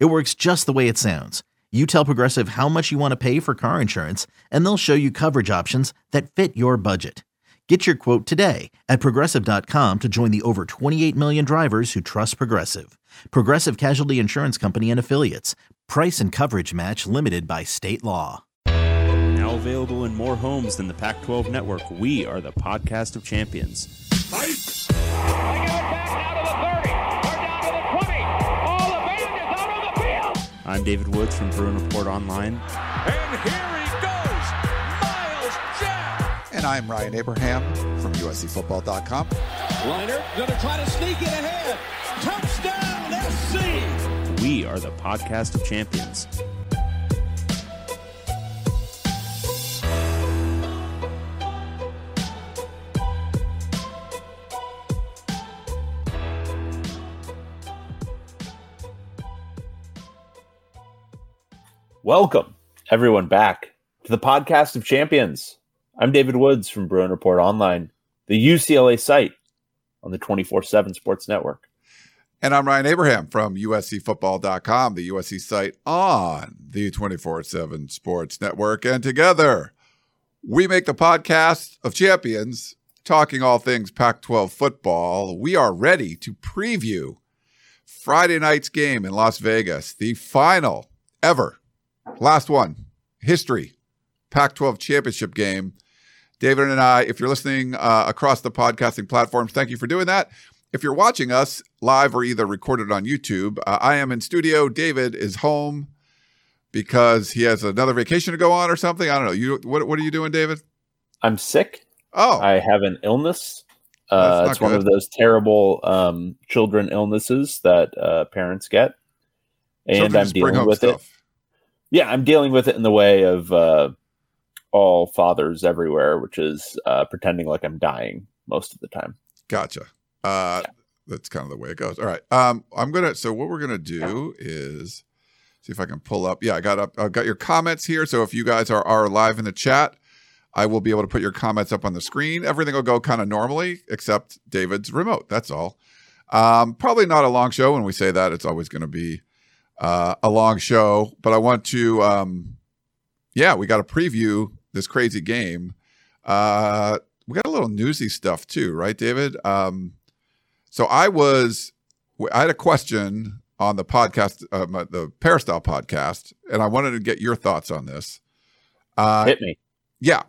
It works just the way it sounds. You tell Progressive how much you want to pay for car insurance, and they'll show you coverage options that fit your budget. Get your quote today at progressive.com to join the over 28 million drivers who trust Progressive. Progressive Casualty Insurance Company and Affiliates. Price and coverage match limited by state law. Now available in more homes than the Pac 12 network, we are the podcast of champions. Fight! I'm David Woods from Bruin Report Online. And here he goes, Myles Jack. And I'm Ryan Abraham from USCFootball.com. Leinart going to try to sneak it ahead. Touchdown, SC. We are the podcast of champions. Welcome, everyone, back to the podcast of champions. I'm David Woods from Bruin Report Online, the UCLA site on the 24 7 Sports Network. And I'm Ryan Abraham from USCFootball.com, the USC site on the 24 7 Sports Network. And together, we make the podcast of champions, talking all things Pac 12 football. We are ready to preview Friday night's game in Las Vegas, the final ever Last one, history, Pac 12 championship game. David and I, if you're listening uh, across the podcasting platforms, thank you for doing that. If you're watching us live or either recorded on YouTube, uh, I am in studio. David is home because he has another vacation to go on or something. I don't know. You what, what are you doing, David? I'm sick. Oh, I have an illness. Uh, it's good. one of those terrible um, children illnesses that uh, parents get, and I'm dealing with stuff. it yeah, I'm dealing with it in the way of uh, all fathers everywhere, which is uh, pretending like I'm dying most of the time. Gotcha. Uh, yeah. That's kind of the way it goes. All right. Um, I'm gonna. So what we're gonna do is see if I can pull up. Yeah, I got up. I got your comments here. So if you guys are are live in the chat, I will be able to put your comments up on the screen. Everything will go kind of normally, except David's remote. That's all. Um, probably not a long show. When we say that, it's always going to be uh, a long show, but I want to, um, yeah, we got to preview this crazy game. Uh, we got a little newsy stuff too, right, David? Um, so I was, I had a question on the podcast, uh, the Peristyle podcast, and I wanted to get your thoughts on this. Uh, Hit me. Yeah.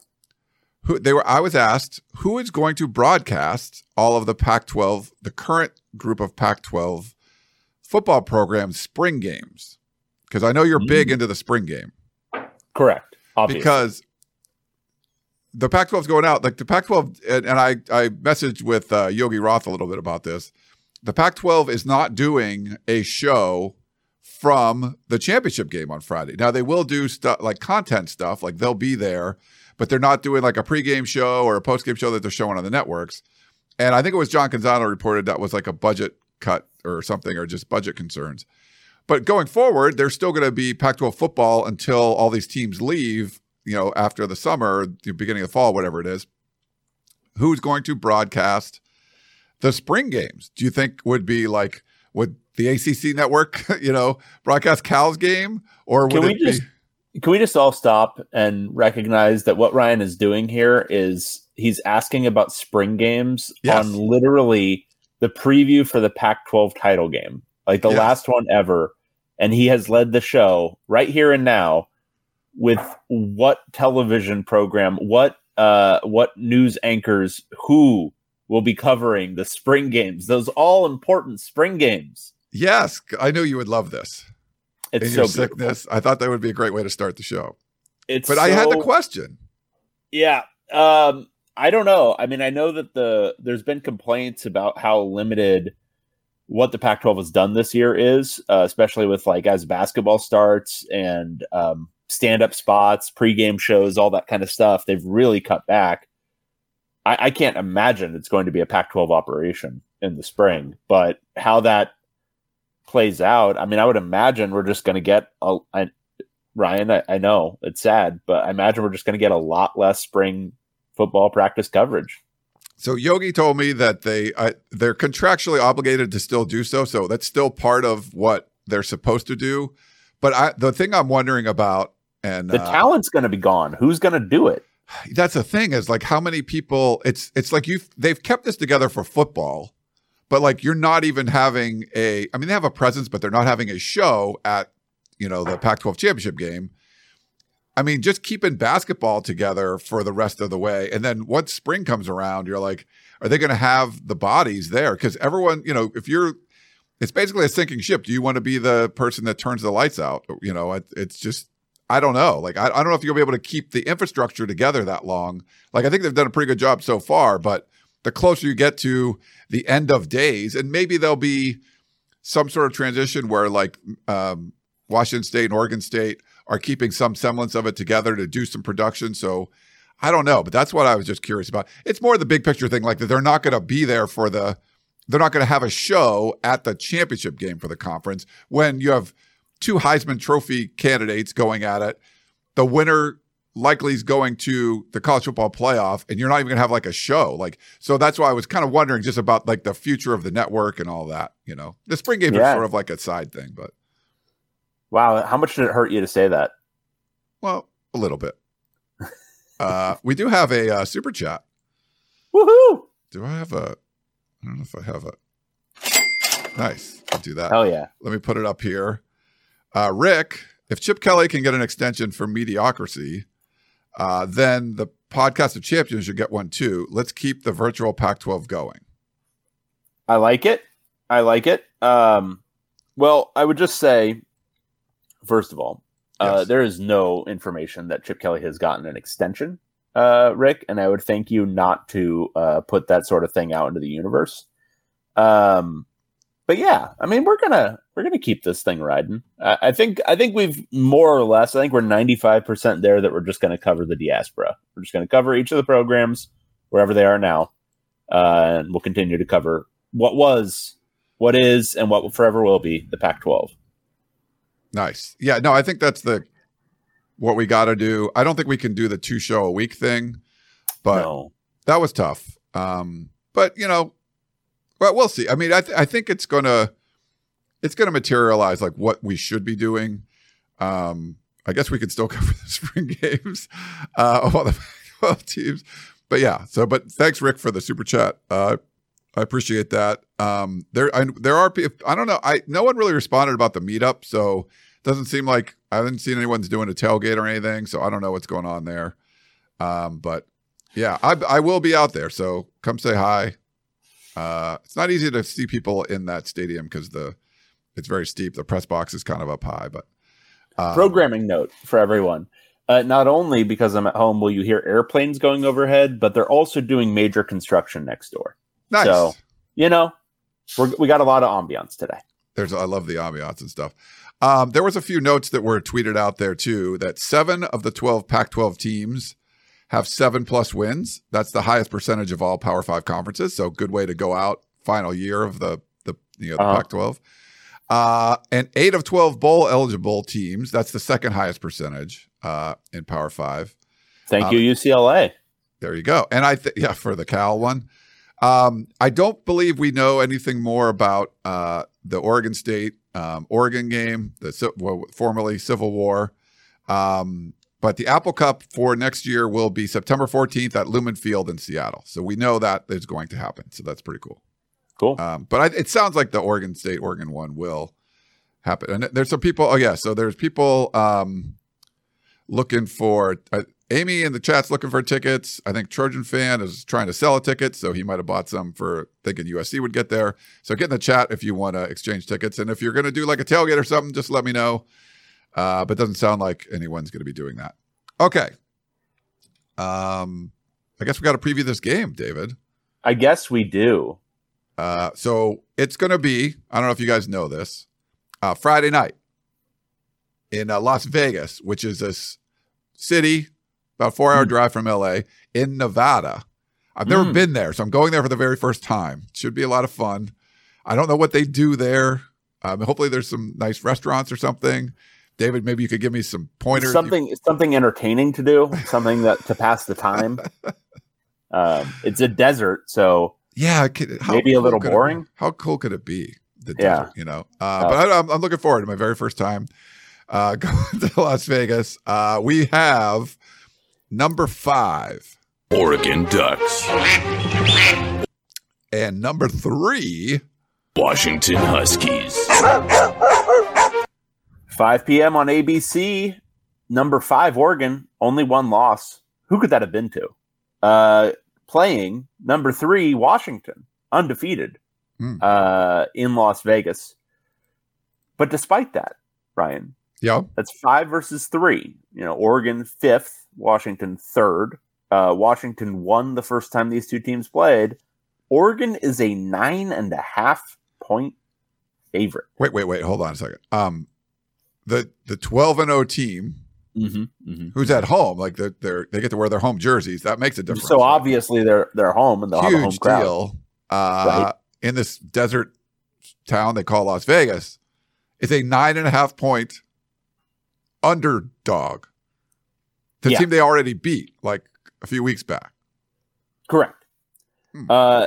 Who they were? I was asked who is going to broadcast all of the Pac-12, the current group of Pac-12 football program spring games? Because I know you're mm. big into the spring game. Correct. Obviously. Because the Pac-12 is going out. Like the Pac-12, and, and I I messaged with uh, Yogi Roth a little bit about this. The Pac-12 is not doing a show from the championship game on Friday. Now they will do stuff like content stuff, like they'll be there, but they're not doing like a pregame show or a postgame show that they're showing on the networks. And I think it was John Canzano reported that was like a budget cut or something or just budget concerns. But going forward, there's still going to be Pac 12 football until all these teams leave, you know, after the summer, the beginning of the fall, whatever it is. Who's going to broadcast the spring games? Do you think would be like, would the ACC network, you know, broadcast Cal's game? Or would can we it just, be? Can we just all stop and recognize that what Ryan is doing here is he's asking about spring games yes. on literally the preview for the Pac 12 title game, like the last one ever. And he has led the show right here and now with what television program, what uh, what news anchors, who will be covering the spring games, those all important spring games. Yes, I knew you would love this. It's In so your sickness. I thought that would be a great way to start the show. It's but so, I had the question. Yeah. Um, I don't know. I mean, I know that the there's been complaints about how limited what the Pac-12 has done this year is, uh, especially with like as basketball starts and um, stand-up spots, pregame shows, all that kind of stuff. They've really cut back. I, I can't imagine it's going to be a Pac-12 operation in the spring, but how that plays out, I mean, I would imagine we're just going to get a, a Ryan. I, I know it's sad, but I imagine we're just going to get a lot less spring football practice coverage. So Yogi told me that they uh, they're contractually obligated to still do so. So that's still part of what they're supposed to do. But I, the thing I'm wondering about, and the uh, talent's going to be gone. Who's going to do it? That's the thing is like how many people. It's it's like you they've kept this together for football, but like you're not even having a. I mean, they have a presence, but they're not having a show at you know the Pac-12 championship game. I mean, just keeping basketball together for the rest of the way. And then once spring comes around, you're like, are they going to have the bodies there? Because everyone, you know, if you're, it's basically a sinking ship. Do you want to be the person that turns the lights out? You know, it, it's just, I don't know. Like, I, I don't know if you'll be able to keep the infrastructure together that long. Like, I think they've done a pretty good job so far, but the closer you get to the end of days, and maybe there'll be some sort of transition where, like, um, Washington State and Oregon State are keeping some semblance of it together to do some production. So I don't know, but that's what I was just curious about. It's more the big picture thing, like that they're not going to be there for the, they're not going to have a show at the championship game for the conference when you have two Heisman Trophy candidates going at it. The winner likely is going to the college football playoff and you're not even going to have like a show like so that's why i was kind of wondering just about like the future of the network and all that you know the spring game yeah. is sort of like a side thing but Wow, how much did it hurt you to say that? Well, a little bit. uh, we do have a uh, super chat. Woohoo! Do I have a? I don't know if I have a. Nice. I'll do that. Oh yeah. Let me put it up here. Uh, Rick, if Chip Kelly can get an extension for mediocrity, uh, then the podcast of champions should get one too. Let's keep the virtual Pac-12 going. I like it. I like it. Um, well, I would just say First of all, uh, there is no information that Chip Kelly has gotten an extension, uh, Rick, and I would thank you not to uh, put that sort of thing out into the universe. Um, but yeah, I mean, we're gonna we're gonna keep this thing riding. I, I think I think we've more or less. I think we're ninety five percent there that we're just gonna cover the diaspora. We're just gonna cover each of the programs wherever they are now, uh, and we'll continue to cover what was, what is, and what forever will be the Pac twelve. Nice. Yeah, no, I think that's the what we got to do. I don't think we can do the two show a week thing, but no. that was tough. Um, but you know, well, we'll see. I mean, I, th- I think it's gonna it's gonna materialize like what we should be doing. Um, I guess we could still cover the spring games, uh, all the 12 teams. But yeah, so but thanks Rick for the super chat. Uh, I appreciate that. Um, there, I, there are. People I don't know. I no one really responded about the meetup, so it doesn't seem like I haven't seen anyone's doing a tailgate or anything, so I don't know what's going on there. Um, but yeah, I, I will be out there, so come say hi. Uh, it's not easy to see people in that stadium because the it's very steep. The press box is kind of up high, but um, programming note for everyone. Uh, not only because I'm at home will you hear airplanes going overhead, but they're also doing major construction next door. Nice. So, you know, we got a lot of ambiance today. There's, I love the ambiance and stuff. Um, there was a few notes that were tweeted out there too that seven of the 12 Pac-12 teams have seven plus wins. That's the highest percentage of all Power Five conferences. So good way to go out final year of the the you know the uh-huh. Pac-12. Uh, and eight of 12 bowl eligible teams. That's the second highest percentage uh, in Power Five. Thank um, you, UCLA. There you go. And I think yeah for the Cal one. Um, I don't believe we know anything more about uh, the Oregon State um, Oregon game, the well, formerly Civil War. Um, but the Apple Cup for next year will be September 14th at Lumen Field in Seattle. So we know that is going to happen. So that's pretty cool. Cool. Um, but I, it sounds like the Oregon State Oregon one will happen. And there's some people. Oh yeah, so there's people um, looking for. Uh, Amy in the chat's looking for tickets. I think Trojan fan is trying to sell a ticket, so he might have bought some for thinking USC would get there. So get in the chat if you want to exchange tickets, and if you're going to do like a tailgate or something, just let me know. Uh, but doesn't sound like anyone's going to be doing that. Okay. Um, I guess we got to preview this game, David. I guess we do. Uh, so it's going to be, I don't know if you guys know this, uh, Friday night in uh, Las Vegas, which is this city about four hour mm. drive from LA in Nevada. I've never mm. been there, so I'm going there for the very first time. Should be a lot of fun. I don't know what they do there. Um, hopefully, there's some nice restaurants or something. David, maybe you could give me some pointers. Something, you... something entertaining to do, something that to pass the time. uh, it's a desert, so yeah, maybe cool a little boring. how cool could it be? The desert, yeah. you know. Uh, uh, but I, am looking forward to my very first time uh, going to Las Vegas. Uh, we have number five, Oregon Ducks, and number three, Washington Huskies. 5 p.m. on ABC. Number five, Oregon, only one loss. Who could that have been to? Uh, playing number three, Washington, undefeated mm. uh, in Las Vegas. But despite that, Ryan, yeah, that's five versus three. You know, Oregon fifth, Washington third. Uh, Washington won the first time these two teams played. Oregon is a nine and a half point favorite. Wait, wait, wait. Hold on a second. Um, the the twelve and O team. Mm-hmm, mm-hmm. Who's at home? Like they're, they're, they get to wear their home jerseys. That makes a difference. So obviously they're they're home and they'll Huge have a home crowd. deal. Uh, right? In this desert town they call Las Vegas, it's a nine and a half point underdog. The yeah. team they already beat like a few weeks back. Correct. Hmm. Uh,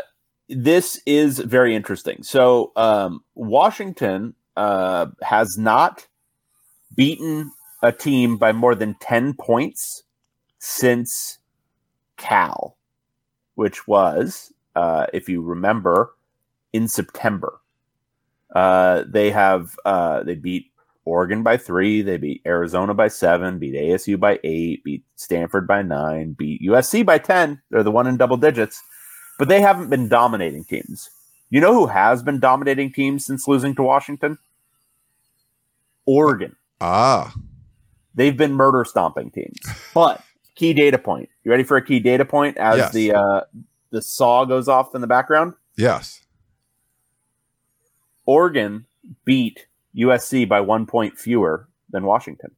this is very interesting. So um, Washington uh, has not beaten a team by more than 10 points since Cal, which was, uh, if you remember, in September. Uh, they have uh, they beat Oregon by three, they beat Arizona by seven, beat ASU by eight, beat Stanford by nine, beat USC by ten. They're the one in double digits, but they haven't been dominating teams. You know who has been dominating teams since losing to Washington? Oregon. Ah. They've been murder stomping teams. But key data point. You ready for a key data point as yes. the uh, the saw goes off in the background? Yes. Oregon beat USC by one point fewer than Washington.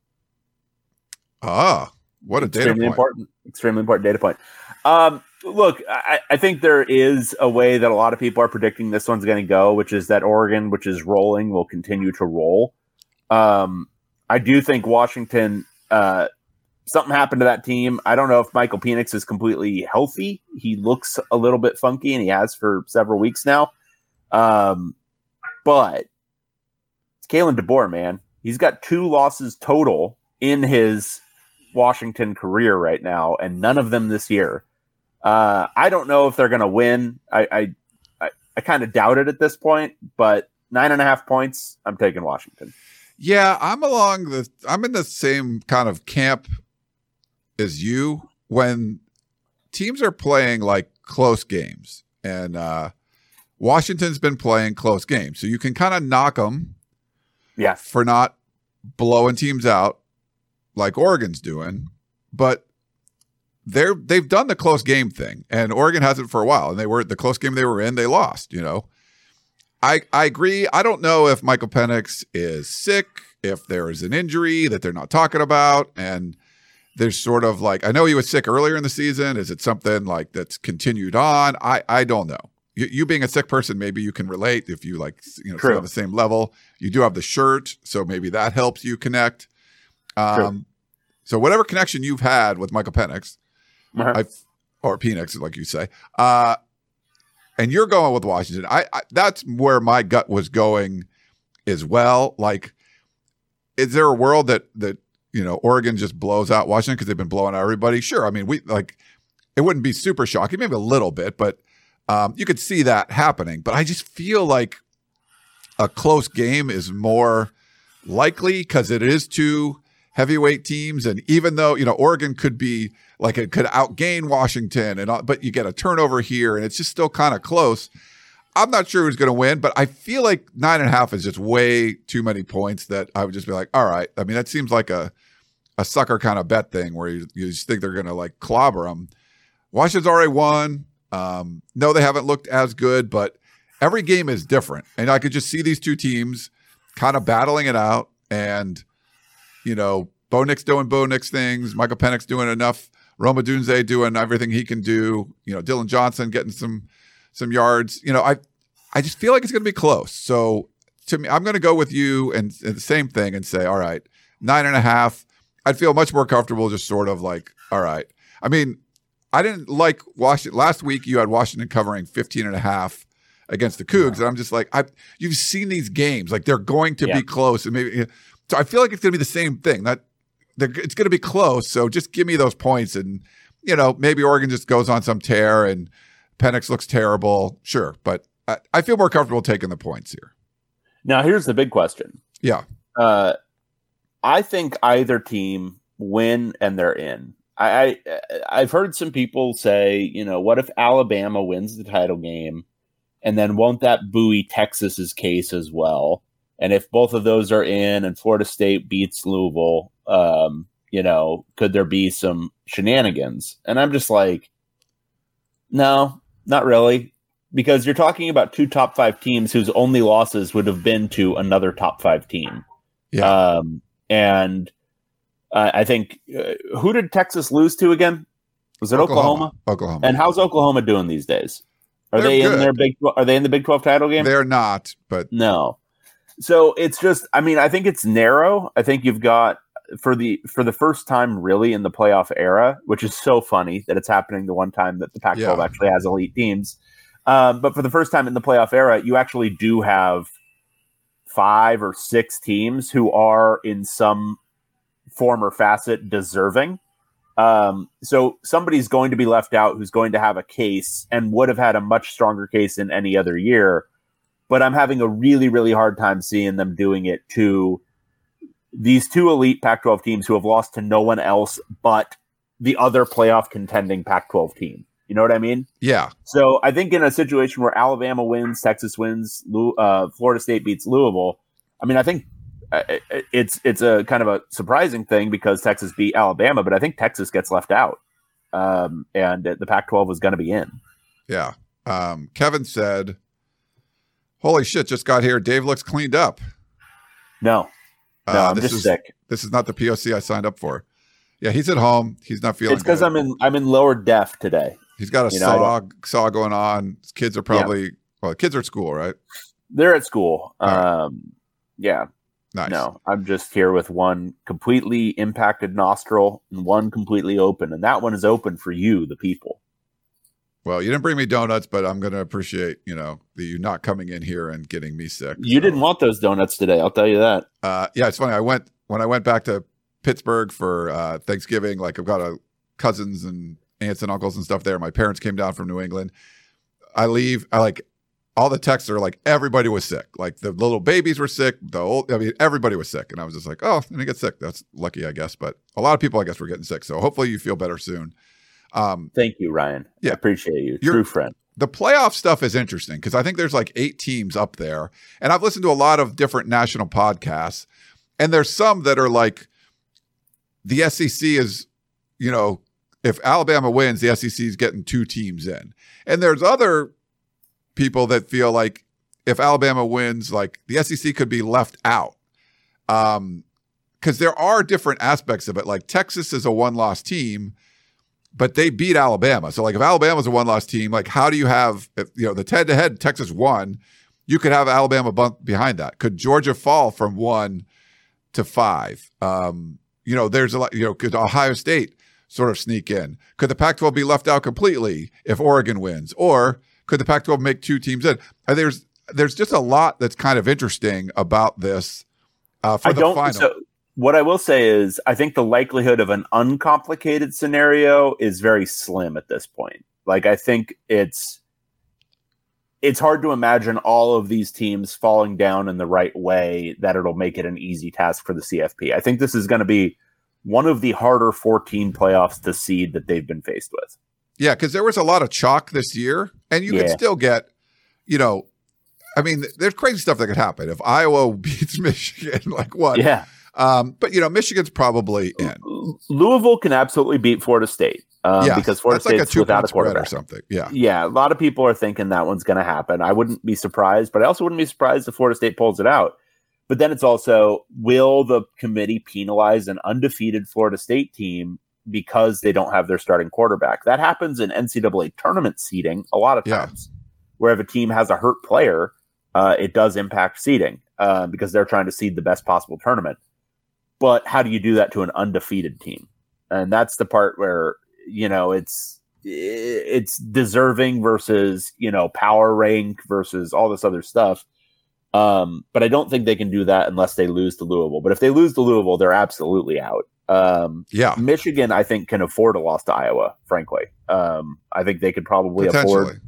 Ah, what a extremely data point. important, extremely important data point. Um, look, I, I, think there is a way that a lot of people are predicting this one's going to go, which is that Oregon, which is rolling, will continue to roll. Um, I do think Washington. Uh, something happened to that team. I don't know if Michael Penix is completely healthy. He looks a little bit funky, and he has for several weeks now. Um, but Kalen DeBoer, man. He's got two losses total in his Washington career right now, and none of them this year. Uh, I don't know if they're going to win. I I, I, I kind of doubt it at this point, but nine and a half points. I'm taking Washington. Yeah, I'm along the I'm in the same kind of camp as you when teams are playing like close games and uh Washington's been playing close games. So you can kind of knock them yeah. for not blowing teams out like Oregon's doing, but they're they've done the close game thing and Oregon hasn't for a while and they were the close game they were in, they lost, you know. I I agree. I don't know if Michael Penix is sick, if there is an injury that they're not talking about, and there's sort of like I know he was sick earlier in the season. Is it something like that's continued on? I I don't know. You, you being a sick person, maybe you can relate if you like you know on the same level. You do have the shirt, so maybe that helps you connect. Um, so whatever connection you've had with Michael Penix, uh-huh. or Penix, like you say, uh, and you're going with Washington. I, I that's where my gut was going as well. Like, is there a world that that you know Oregon just blows out Washington because they've been blowing out everybody? Sure. I mean, we like it wouldn't be super shocking, maybe a little bit, but um, you could see that happening. But I just feel like a close game is more likely because it is two heavyweight teams, and even though you know Oregon could be like it could outgain Washington, and but you get a turnover here, and it's just still kind of close. I'm not sure who's going to win, but I feel like nine and a half is just way too many points. That I would just be like, all right. I mean, that seems like a a sucker kind of bet thing where you, you just think they're going to like clobber them. Washington's already won. Um, no, they haven't looked as good, but every game is different, and I could just see these two teams kind of battling it out, and you know, Bo Nix doing Bo Nix things, Michael Penix doing enough, Rome Odunze doing everything he can do, you know, Dillon Johnson getting some some yards. You know, I I just feel like it's going to be close. So to me, I'm going to go with you and, and the same thing and say, all right, nine and a half. I'd feel much more comfortable just sort of like, all right. I mean, I didn't like Washington. Last week, you had Washington covering 15 and a half against the Cougs. Yeah. And I'm just like, I you've seen these games. Like they're going to yeah. be close. And maybe, so I feel like it's going to be the same thing. That it's going to be close. So just give me those points. And, you know, maybe Oregon just goes on some tear and Penix looks terrible. Sure. But I, I feel more comfortable taking the points here. Now, here's the big question. Yeah. Uh, I think either team win and they're in. I, I have heard some people say, you know, what if Alabama wins the title game, and then won't that buoy Texas's case as well? And if both of those are in, and Florida State beats Louisville, um, you know, could there be some shenanigans? And I'm just like, no, not really, because you're talking about two top five teams whose only losses would have been to another top five team. Yeah. Um, and uh, I think uh, who did Texas lose to again? Was it Oklahoma? Oklahoma. Oklahoma. And how's Oklahoma doing these days? Are They're they good. in their big? Are they in the Big Twelve title game? They're not, but no. So it's just. I mean, I think it's narrow. I think you've got for the for the first time really in the playoff era, which is so funny that it's happening the one time that the Pac-12 yeah. actually has elite teams. Um, but for the first time in the playoff era, you actually do have five or six teams who are in some form or facet deserving. Um, so somebody's going to be left out who's going to have a case and would have had a much stronger case in any other year. But I'm having a really, really hard time seeing them doing it to these two elite Pac 12 teams who have lost to no one else but the other playoff contending Pac 12 team. You know what I mean? Yeah. So I think in a situation where Alabama wins, Texas wins, uh, Florida State beats Louisville, I mean, I think it's it's a kind of a surprising thing because Texas beat Alabama, but I think Texas gets left out, um, and the Pac-12 was going to be in. Yeah. Um, Kevin said, "Holy shit! Just got here. Dave looks cleaned up." No, no, uh, I'm just is, sick. This is not the POC I signed up for. Yeah, he's at home. He's not feeling. It's because I'm in I'm in lower def today. He's got a you saw saw going on. His kids are probably yeah. well, kids are at school, right? They're at school. Right. Um, yeah. Nice. No, I'm just here with one completely impacted nostril and one completely open, and that one is open for you, the people. Well, you didn't bring me donuts, but I'm going to appreciate, you know, the, you not coming in here and getting me sick. You so. didn't want those donuts today, I'll tell you that. Uh, yeah, it's funny. I went when I went back to Pittsburgh for uh, Thanksgiving. Like I've got a cousins and aunts and uncles and stuff there. My parents came down from New England. I leave. I like all the texts are like everybody was sick. Like the little babies were sick. The old, I mean, everybody was sick. And I was just like, oh, I didn't get sick. That's lucky, I guess. But a lot of people, I guess, were getting sick. So hopefully you feel better soon. Um, Thank you, Ryan. Yeah, I appreciate you. True friend. The playoff stuff is interesting because I think there's like eight teams up there, and I've listened to a lot of different national podcasts, and there's some that are like the SEC is, you know, if Alabama wins, the SEC is getting two teams in. And there's other people that feel like if Alabama wins, like the SEC could be left out. Um, because there are different aspects of it. Like Texas is a one loss team, but they beat Alabama. So like if Alabama's a one loss team, like how do you have if you know the head to head Texas won, you could have Alabama bump behind that. Could Georgia fall from one to five? Um, you know, there's a lot, you know, could Ohio State sort of sneak in? Could the Pac 12 be left out completely if Oregon wins? Or could the Pac 12 make two teams in? There's there's just a lot that's kind of interesting about this uh, for I the final. So, what I will say is, I think the likelihood of an uncomplicated scenario is very slim at this point. Like, I think it's it's hard to imagine all of these teams falling down in the right way that it'll make it an easy task for the CFP. I think this is going to be one of the harder 14 playoffs to seed that they've been faced with. Yeah, because there was a lot of chalk this year, and you yeah. can still get, you know, I mean, there's crazy stuff that could happen if Iowa beats Michigan. like what? Yeah. Um, but you know, Michigan's probably in. Louisville can absolutely beat Florida State. Um, yes, because Florida State's like a without a quarterback or something. Yeah, yeah. A lot of people are thinking that one's going to happen. I wouldn't be surprised, but I also wouldn't be surprised if Florida State pulls it out. But then it's also will the committee penalize an undefeated Florida State team because they don't have their starting quarterback? That happens in NCAA tournament seeding a lot of times, yeah. where if a team has a hurt player, uh, it does impact seeding uh, because they're trying to seed the best possible tournament. But how do you do that to an undefeated team? And that's the part where you know it's it's deserving versus you know power rank versus all this other stuff. Um, but I don't think they can do that unless they lose to Louisville. But if they lose to Louisville, they're absolutely out. Um, yeah, Michigan, I think, can afford a loss to Iowa. Frankly, um, I think they could probably afford.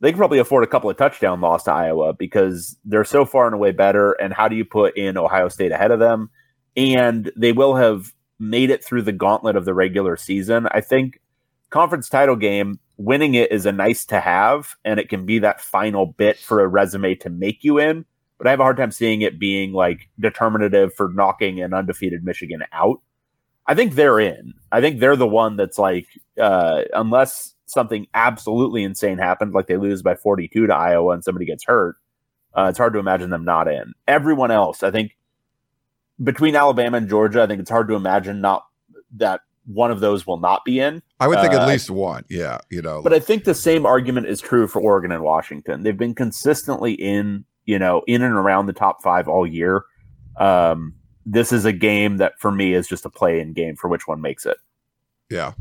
They could probably afford a couple of touchdown loss to Iowa because they're so far and away better. And how do you put in Ohio State ahead of them? And they will have made it through the gauntlet of the regular season. I think conference title game, winning it is a nice to have, and it can be that final bit for a resume to make you in. But I have a hard time seeing it being like determinative for knocking an undefeated Michigan out. I think they're in. I think they're the one that's like, uh, unless something absolutely insane happened, like they lose by 42 to Iowa and somebody gets hurt, uh, it's hard to imagine them not in. Everyone else, I think, between Alabama and Georgia, I think it's hard to imagine not that one of those will not be in. I would think uh, at least one. Yeah, you know. But I think the same argument is true for Oregon and Washington. They've been consistently in, you know, in and around the top five all year. Um, this is a game that for me is just a play in game for which one makes it. Yeah.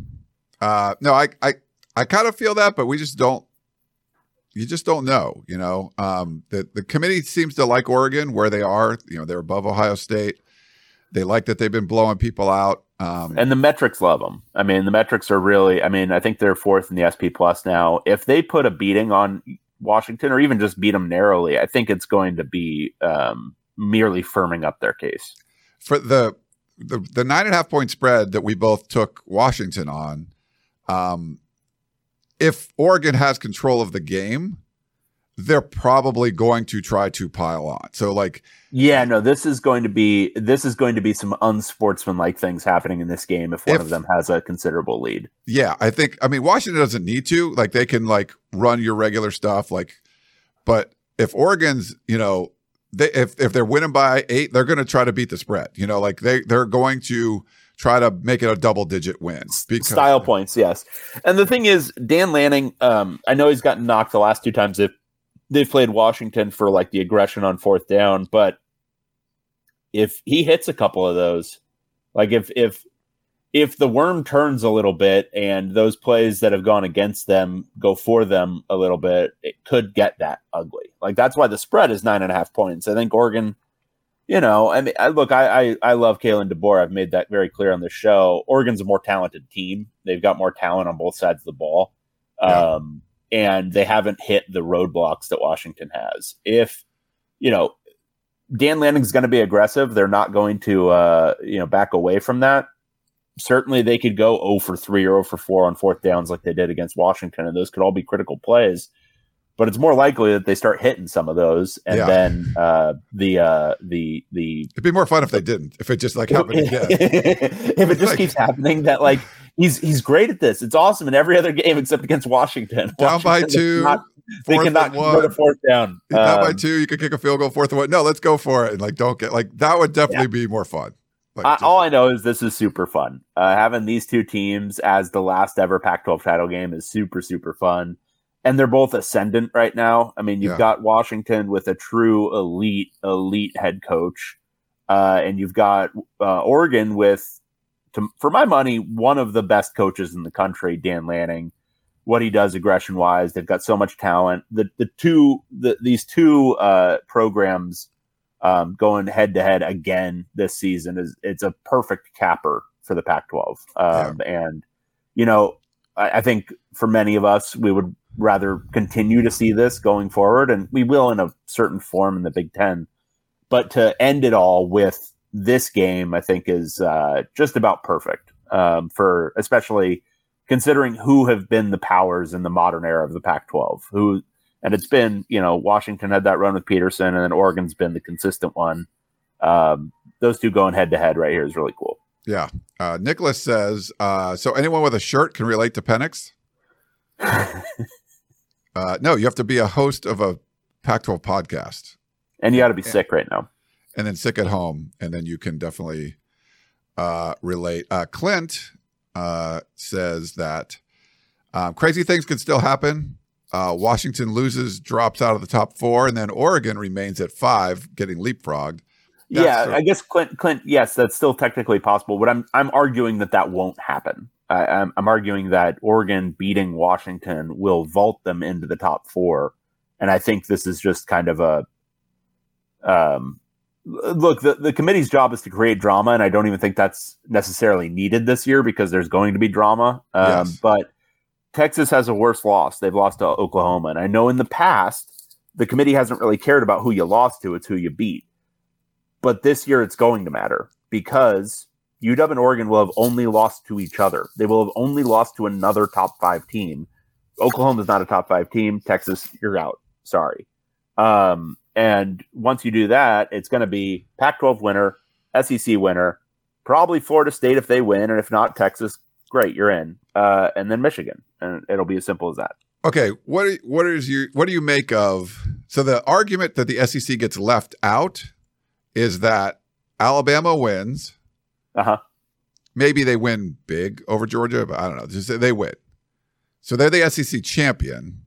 Uh, no, I, I, I kind of feel that, but we just don't. You just don't know, you know. Um, the the committee seems to like Oregon where they are. You know, they're above Ohio State. They like that they've been blowing people out. Um, and the metrics love them. I mean, the metrics are really. I mean, I think they're fourth in the SP Plus now. If they put a beating on Washington, or even just beat them narrowly, I think it's going to be um, merely firming up their case. For the the the nine and a half point spread that we both took Washington on, um, if Oregon has control of the game, they're probably going to try to pile on. So like Yeah, no, this is going to be this is going to be some unsportsmanlike things happening in this game if one if, of them has a considerable lead. Yeah, I think I mean Washington doesn't need to. Like they can like run your regular stuff like but if Oregon's, you know, they if if they're winning by 8, they're going to try to beat the spread. You know, like they they're going to try to make it a double digit win. Because, Style points, yes. And the thing is, Dan Lanning, um, I know he's gotten knocked the last two times if they've played Washington for like the aggression on fourth down, but if he hits a couple of those, like if if if the worm turns a little bit and those plays that have gone against them go for them a little bit, it could get that ugly. Like that's why the spread is nine and a half points. I think Oregon, you know, I mean, I, look, I, I I love Kalen DeBoer. I've made that very clear on the show. Oregon's a more talented team. They've got more talent on both sides of the ball. Yeah. Um, and they haven't hit the roadblocks that Washington has. If you know Dan Lanning's going to be aggressive, they're not going to uh, you know back away from that. Certainly, they could go 0 for 3 or 0 for 4 on fourth downs like they did against Washington, and those could all be critical plays. But it's more likely that they start hitting some of those, and yeah. then uh, the uh, the the. It'd be more fun if they didn't. If it just like happened again. if it just like, keeps happening, that like he's he's great at this. It's awesome in every other game except against Washington. Down Washington by two. Not, they cannot go to fourth down. Down um, by two, you could kick a field goal, fourth and one. No, let's go for it. And like, don't get like that would definitely yeah. be more fun. Like, just, all I know is this is super fun. Uh, having these two teams as the last ever Pac-12 title game is super super fun, and they're both ascendant right now. I mean, you've yeah. got Washington with a true elite elite head coach, uh, and you've got uh, Oregon with to, for my money, one of the best coaches in the country, Dan Lanning. What he does aggression wise, they've got so much talent. The the two the, these two uh, programs um, going head to head again this season is it's a perfect capper for the Pac-12. Um, yeah. And you know, I, I think for many of us, we would rather continue to see this going forward, and we will in a certain form in the Big Ten. But to end it all with this game, I think, is uh, just about perfect um, for especially considering who have been the powers in the modern era of the Pac-12. Who and it's been, you know, Washington had that run with Petersen, and then Oregon's been the consistent one. Um, those two going head to head right here is really cool. Yeah, Uh, Nicholas says, uh, so anyone with a shirt can relate to Penix? uh, no, you have to be a host of a Pac 12 podcast. And you got to be sick right now. And then sick at home. And then you can definitely uh, relate. Uh, Clint uh, says that um, crazy things can still happen. Uh, Washington loses, drops out of the top four, and then Oregon remains at five, getting leapfrogged. That's yeah, I guess Clint. Clint. Yes, that's still technically possible, but I'm I'm arguing that that won't happen. I, I'm I'm arguing that Oregon beating Washington will vault them into the top four, and I think this is just kind of a um look, the, the committee's job is to create drama, and I don't even think that's necessarily needed this year because there's going to be drama. Um, yes. But Texas has a worse loss. They've lost to Oklahoma. And I know in the past, the committee hasn't really cared about who you lost to, it's who you beat. But this year, it's going to matter because UW and Oregon will have only lost to each other. They will have only lost to another top five team. Oklahoma is not a top five team. Texas, you're out. Sorry. Um, and once you do that, it's going to be Pac 12 winner, SEC winner, probably Florida State if they win. And if not, Texas, great, you're in. Uh, and then Michigan. And it'll be as simple as that. Okay, what what is your what do you make of so the argument that the SEC gets left out is that Alabama wins. Uh-huh. Maybe they win big over Georgia, but I don't know. Just they win. So they're the SEC champion.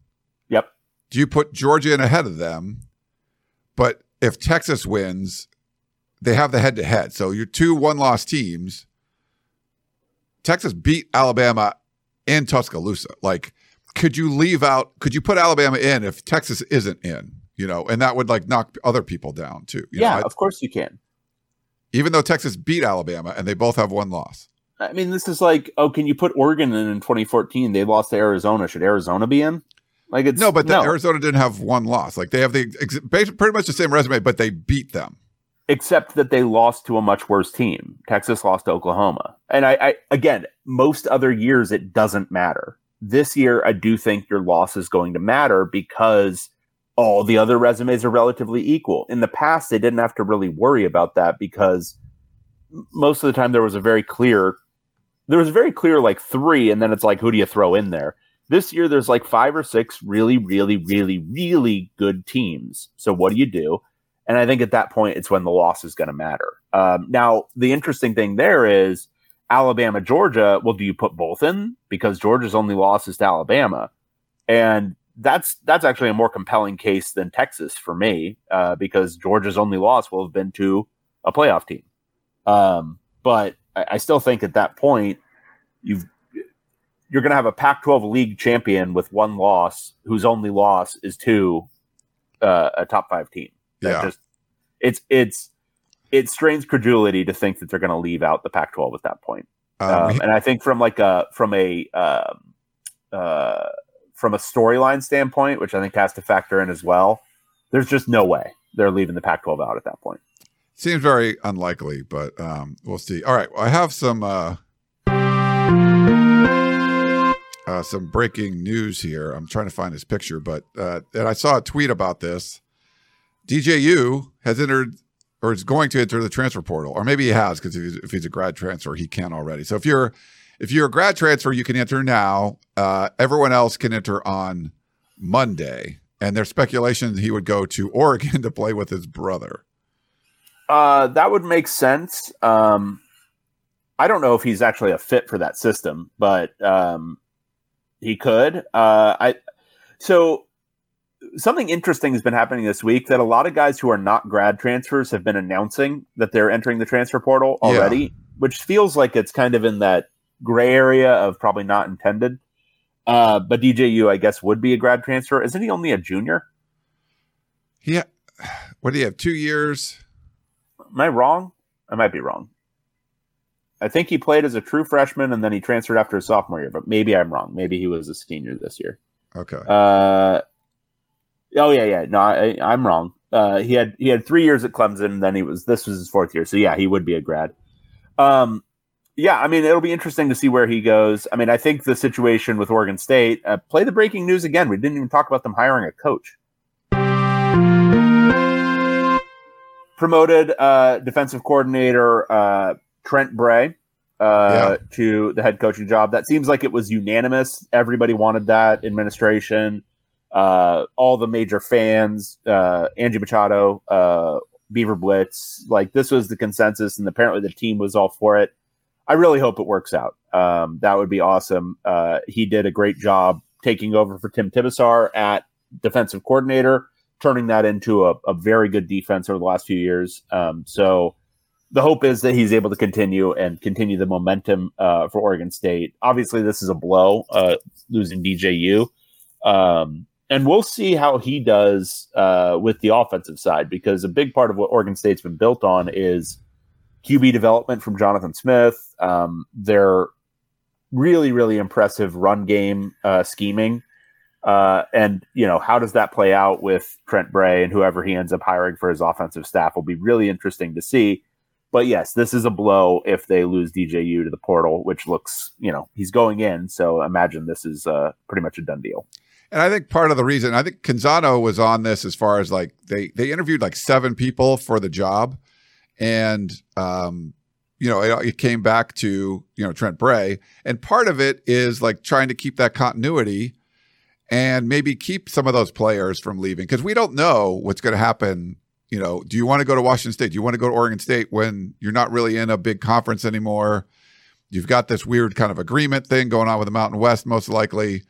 Yep. Do you put Georgia in ahead of them? But if Texas wins, they have the head to head. So your two one loss teams, Texas beat Alabama in Tuscaloosa. Like, could you leave out, could you put Alabama in if Texas isn't in? You know, and that would like knock other people down too. yeah, know? of course you can. Even though Texas beat Alabama and they both have one loss. I mean, this is like, oh, can you put Oregon in in 2014? They lost to Arizona. Should Arizona be in? Like it's no, but no. Arizona didn't have one loss. Like they have the pretty much the same resume, but they beat them. Except that they lost to a much worse team. Texas lost to Oklahoma, and I, I again, most other years it doesn't matter. This year, I do think your loss is going to matter because all the other resumes are relatively equal. In the past, they didn't have to really worry about that because most of the time there was a very clear, there was a very clear like three, and then it's like who do you throw in there? This year, there's like five or six really, really, really, really good teams. So what do you do? And I think at that point, it's when the loss is going to matter. Um, now, the interesting thing there is Alabama, Georgia. Well, do you put both in because Georgia's only loss is to Alabama, and that's that's actually a more compelling case than Texas for me uh, because Georgia's only loss will have been to a playoff team. Um, but I, I still think at that point you've you're going to have a Pac-12 league champion with one loss, whose only loss is to uh, a top five team. That yeah. just it's it's it strains credulity to think that they're going to leave out the Pac-12 at that point. Um, um, and I think from like a from a um, uh, from a storyline standpoint, which I think has to factor in as well, there's just no way they're leaving the Pac-12 out at that point. Seems very unlikely, but um, we'll see. All right, well, I have some. Uh uh, some breaking news here. I'm trying to find this picture, but uh, and I saw a tweet about this. DJU has entered or is going to enter the transfer portal, or maybe he has because if, if, he's a grad transfer, he can already. So if you're if you're a grad transfer, you can enter now. Uh, everyone else can enter on Monday, and there's speculation he would go to Oregon to play with his brother. Uh, that would make sense. Um, I don't know if he's actually a fit for that system, but um, he could. Uh, I so something interesting has been happening this week that a lot of guys who are not grad transfers have been announcing that they're entering the transfer portal already, yeah. which feels like it's kind of in that gray area of probably not intended. Uh, but DJU, I guess, would be a grad transfer. Isn't he only a junior? Yeah. What do you have? Two years? Am I wrong? I might be wrong. I think he played as a true freshman and then he transferred after his sophomore year, but maybe I'm wrong. Maybe he was a senior this year. Okay. Uh, oh yeah, yeah. No, I, am wrong. Uh, he had he had three years at Clemson, and then he was this was his fourth year. So yeah, he would be a grad. Um, yeah, I mean it'll be interesting to see where he goes. I mean, I think the situation with Oregon State. Uh, play the breaking news again. We didn't even talk about them hiring a coach. Promoted uh, defensive coordinator uh, Trent Bray uh, yeah. to the head coaching job. That seems like it was unanimous. Everybody wanted that administration. Uh, all the major fans, uh, Angie Machado, uh, Beaver Blitz, like this was the consensus, and apparently the team was all for it. I really hope it works out. Um, that would be awesome. Uh, he did a great job taking over for Tim Tibesar at defensive coordinator, turning that into a, a very good defense over the last few years. Um, so the hope is that he's able to continue and continue the momentum uh, for Oregon State. Obviously, this is a blow, uh, losing DJU. Um, and we'll see how he does uh, with the offensive side because a big part of what Oregon State's been built on is QB development from Jonathan Smith. Um, their really, really impressive run game uh, scheming. Uh, and, you know, how does that play out with Trent Bray and whoever he ends up hiring for his offensive staff will be really interesting to see. But yes, this is a blow if they lose DJU to the portal, which looks, you know, he's going in. So imagine this is uh, pretty much a done deal. And I think part of the reason I think Canzano was on this as far as like they they interviewed like seven people for the job, and um, you know it, it came back to you know Trent Bray, and part of it is like trying to keep that continuity and maybe keep some of those players from leaving because we don't know what's going to happen. You know, do you want to go to Washington State? Do you want to go to Oregon State when you're not really in a big conference anymore? You've got this weird kind of agreement thing going on with the Mountain West, most likely.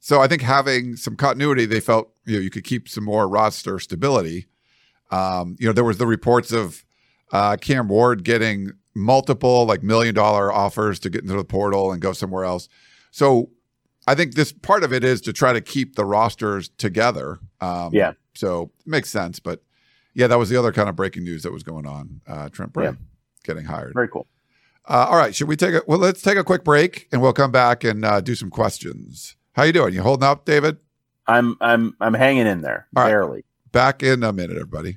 So I think having some continuity, they felt you know you could keep some more roster stability. Um, you know, there was the reports of uh, Cam Ward getting multiple like million dollar offers to get into the portal and go somewhere else. So I think this part of it is to try to keep the rosters together. Um, yeah. So it makes sense, but yeah, that was the other kind of breaking news that was going on. Uh, Trent Bray yeah. getting hired. Very cool. Uh, all right, should we take a well? Let's take a quick break, and we'll come back and uh, do some questions. How you doing? You holding up, David? I'm I'm I'm hanging in there, All barely. Right. Back in a minute, everybody.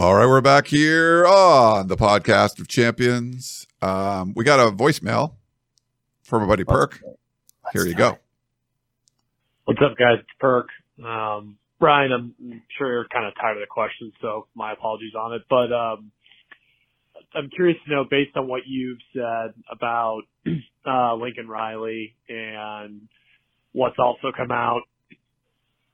All right, we're back here on the podcast of champions. Um, we got a voicemail from a buddy Perk. Here you go. What's up, guys? It's Perk. Um, Brian, I'm sure you're kind of tired of the question, so my apologies on it. But um, I'm curious to know, based on what you've said about uh, Lincoln Riley and what's also come out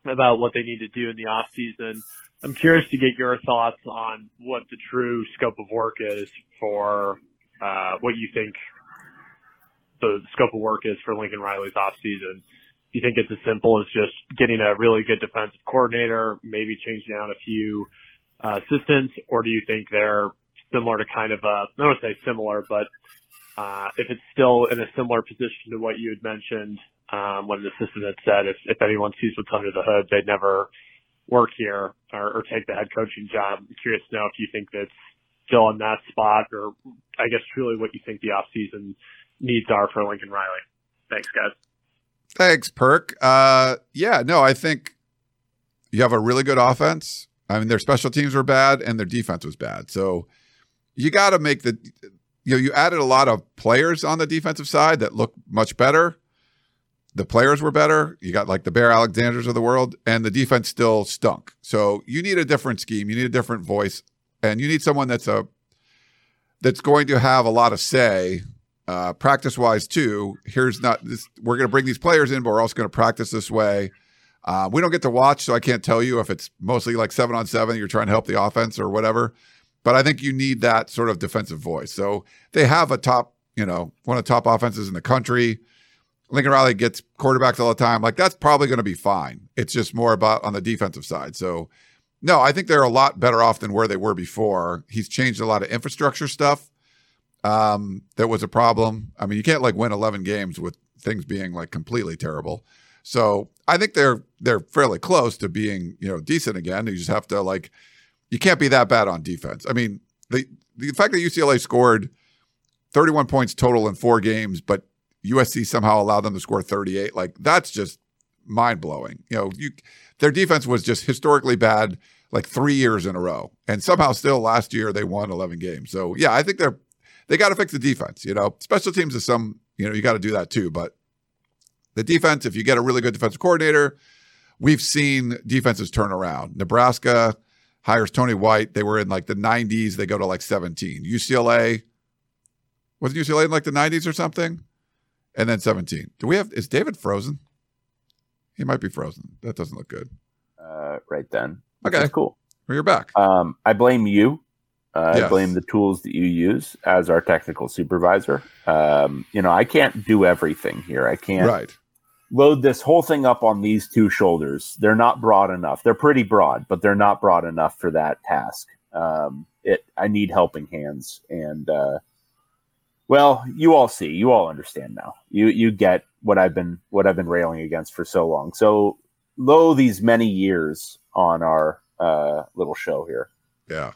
about what they need to do in the off season I'm curious to get your thoughts on what the true scope of work is for uh, what you think the scope of work is for Lincoln Riley's offseason. Do you think it's as simple as just getting a really good defensive coordinator, maybe changing out a few uh, assistants, or do you think they're similar to kind of a, I don't want to say similar, but uh, if it's still in a similar position to what you had mentioned um, when the assistant had said, if, if anyone sees what's under the hood, they'd never work here or, or take the head coaching job. I'm curious to know if you think that's still in that spot or I guess truly what you think the offseason needs are for Lincoln Riley. Thanks, guys. Thanks, Perk. Uh, yeah, no, I think you have a really good offense. I mean, their special teams were bad and their defense was bad. So you got to make the, you know, you added a lot of players on the defensive side that look much better the players were better. You got like the Bear Alexanders of the world, and the defense still stunk. So you need a different scheme. You need a different voice, and you need someone that's a that's going to have a lot of say uh, practice wise too. Here's not this. We're going to bring these players in, but we're also going to practice this way. Uh, we don't get to watch, so I can't tell you if it's mostly like seven on seven. You're trying to help the offense or whatever. But I think you need that sort of defensive voice. So they have a top, you know, one of the top offenses in the country. Lincoln Riley gets quarterbacks all the time. Like that's probably going to be fine. It's just more about on the defensive side. So no, I think they're a lot better off than where they were before. He's changed a lot of infrastructure stuff. Um, that was a problem. I mean, you can't like win 11 games with things being like completely terrible. So I think they're they're fairly close to being you know decent again. You just have to like you can't be that bad on defense. I mean the the fact that UCLA scored 31 points total in four games, but USC somehow allowed them to score 38, like that's just mind blowing. You know, you their defense was just historically bad like three years in a row, and somehow still last year they won 11 games. So yeah, I think they're they got to fix the defense. You know, special teams is some you know you got to do that too, but the defense, if you get a really good defensive coordinator, we've seen defenses turn around. Nebraska hires Tony White. They were in like the 90s. They go to like 17. UCLA, wasn't UCLA in like the 90s or something? And then 17. Do we have, is David frozen? He might be frozen. That doesn't look good. Uh, right then. Okay. Cool. Well, you're back. Um, I blame you. Uh, Yes. I blame the tools that you use as our technical supervisor. Um, you know, I can't do everything here. I can't right. load this whole thing up on these two shoulders. They're not broad enough. They're pretty broad, but they're not broad enough for that task. Um, it. I need helping hands, and uh, well, you all see, you all understand now. You you get what I've been what I've been railing against for so long. So, lo these many years on our uh, little show here. Yeah.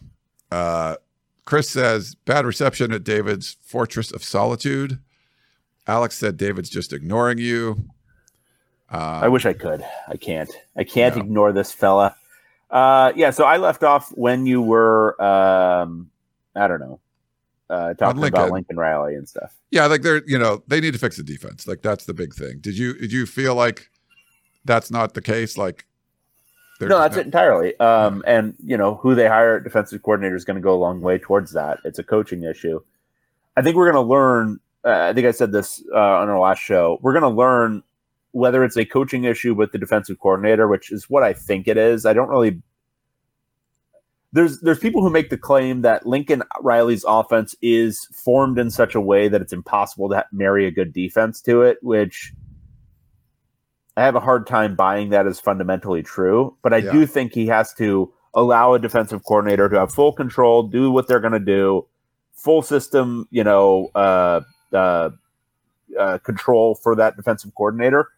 Uh, Chris says bad reception at David's Fortress of Solitude. Alex said David's just ignoring you. Uh, I wish I could. I can't. I can't ignore this fella. Uh, yeah. So I left off when you were, um, I don't know, uh, talking about Lincoln. Lincoln Riley and stuff. Yeah, like they're you know they need to fix the defense. Like that's the big thing. Did you did you feel like that's not the case? Like No, that's not- it entirely. Um, and you know who they hire at defensive coordinator is going to go a long way towards that. It's a coaching issue. I think we're going to learn. Uh, I think I said this uh, on our last show. We're going to learn whether it's a coaching issue with the defensive coordinator, which is what I think it is. I don't really. There's there's people who make the claim that Lincoln Riley's offense is formed in such a way that it's impossible to marry a good defense to it, which I have a hard time buying that as fundamentally true, but I Yeah. do think he has to allow a defensive coordinator to have full control, do what they're going to do, full system, you know, uh, uh, uh, control for that defensive coordinator.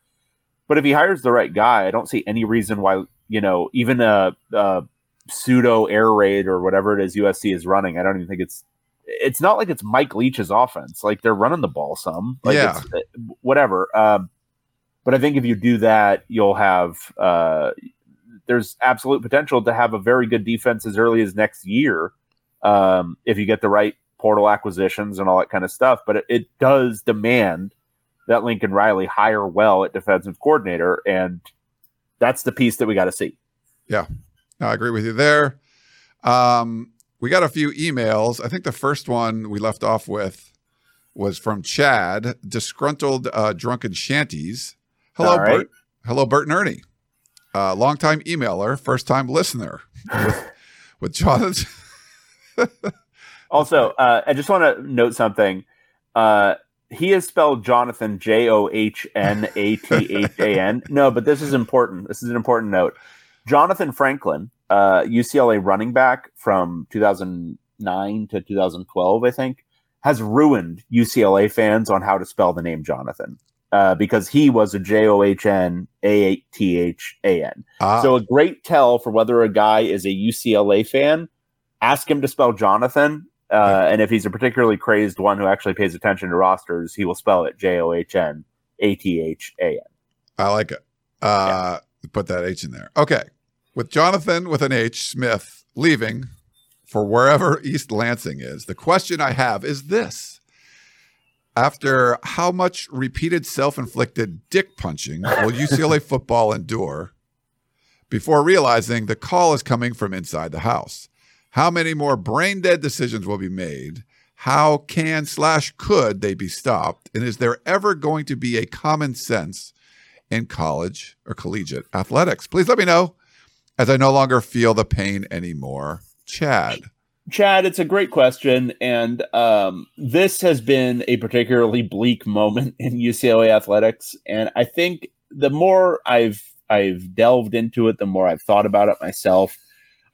But if he hires the right guy, I don't see any reason why, you know, even a, a pseudo air raid or whatever it is USC is running, I don't even think it's. It's not like it's Mike Leach's offense. Like they're running the ball some. Like Yeah. it's, uh, whatever. Um, but I think if you do that, you'll have uh, there's absolute potential to have a very good defense as early as next year um, if you get the right portal acquisitions and all that kind of stuff. But it, it does demand that Lincoln Riley hire well at defensive coordinator, and that's the piece that we got to see. Yeah, no, I agree with you there. Um, we got a few emails. I think the first one we left off with was from Chad, disgruntled uh, drunken shanties. Hello, right. Bert. Hello, Bert and Ernie. Uh, longtime emailer, first time listener. With, with Jonathan. Also, uh, I just want to note something. Uh, he has spelled Jonathan J O H N A T H A N. No, but this is important. This is an important note. Jonathan Franklin, uh, UCLA running back from 2009 to 2012, I think, has ruined UCLA fans on how to spell the name Jonathan uh, because he was a J O H N A T H A N. Ah. So a great tell for whether a guy is a UCLA fan. Ask him to spell Jonathan, uh, and if he's a particularly crazed one who actually pays attention to rosters, he will spell it J O H N A T H A N. I like it. Uh, Put that H in there. Okay. With Jonathan with an H Smith leaving for wherever East Lansing is, the question I have is this. After how much repeated self inflicted dick punching will UCLA football endure before realizing the call is coming from inside the house? How many more brain dead decisions will be made? How can slash could they be stopped? And is there ever going to be a common sense in college or collegiate athletics? Please let me know as I no longer feel the pain anymore. Chad. Chad, it's a great question. And um, this has been a particularly bleak moment in UCLA athletics. And I think the more I've I've delved into it, the more I've thought about it myself.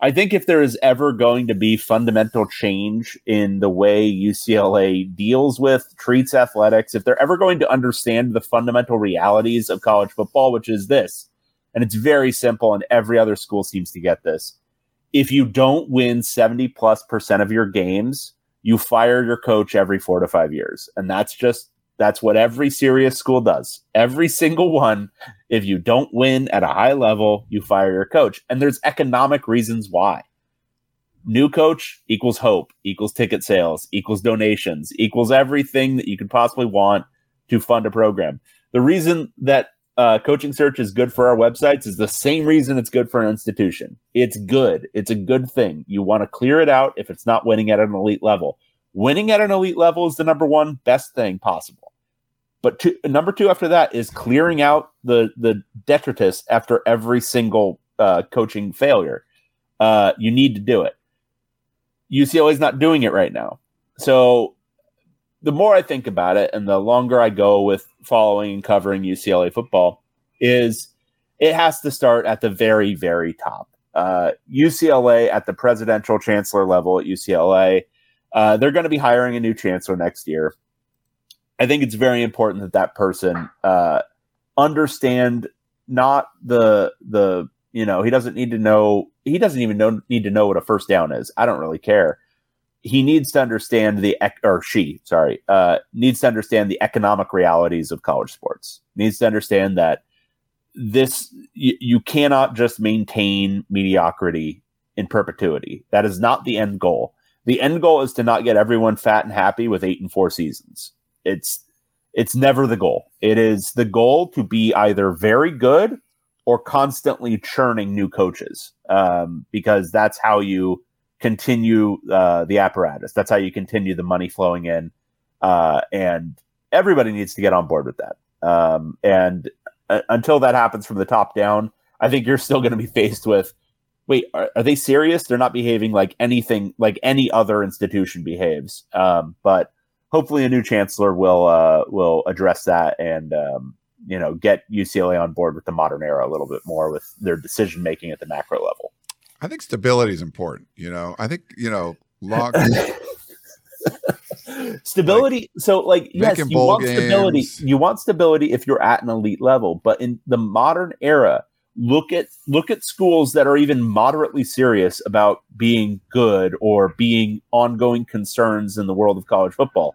I think if there is ever going to be fundamental change in the way UCLA deals with, treats athletics, if they're ever going to understand the fundamental realities of college football, which is this, and it's very simple, and every other school seems to get this. If you don't win 70 plus percent of your games, you fire your coach every four to five years. And that's just that's what every serious school does. Every single one. If you don't win at a high level, you fire your coach. And there's economic reasons why. New coach equals hope, equals ticket sales, equals donations, equals everything that you could possibly want to fund a program. The reason that uh, coaching search is good for our websites is the same reason it's good for an institution. It's good. It's a good thing. You want to clear it out if it's not winning at an elite level. Winning at an elite level is the number one best thing possible. But number two after that is clearing out the the detritus after every single uh, coaching failure. Uh, you need to do it. UCLA is not doing it right now. So the more I think about it, and the longer I go with following and covering UCLA football, is it has to start at the very very top. Uh, UCLA at the presidential chancellor level at UCLA uh, they're going to be hiring a new chancellor next year. I think it's very important that that person uh, understand not the the you know he doesn't need to know he doesn't even know need to know what a first down is. I don't really care. He needs to understand the or she sorry uh, needs to understand the economic realities of college sports. Needs to understand that this you, you cannot just maintain mediocrity in perpetuity. That is not the end goal the end goal is to not get everyone fat and happy with eight and four seasons. It's it's never the goal. It is the goal to be either very good or constantly churning new coaches, um, because that's how you continue uh, the apparatus. That's how you continue the money flowing in, uh, and everybody needs to get on board with that. Um, and uh, until that happens from the top down, I think you're still going to be faced with wait, are, are, they serious? They're not behaving like anything like any other institution behaves. Um, but hopefully, a new chancellor will uh, will address that and um, you know get UCLA on board with the modern era a little bit more with their decision making at the macro level. I think stability is important. You know, I think you know long. stability like, so like yes you want games. stability you want stability if you're at an elite level but in the modern era look at look at schools that are even moderately serious about being good or being ongoing concerns in the world of college football.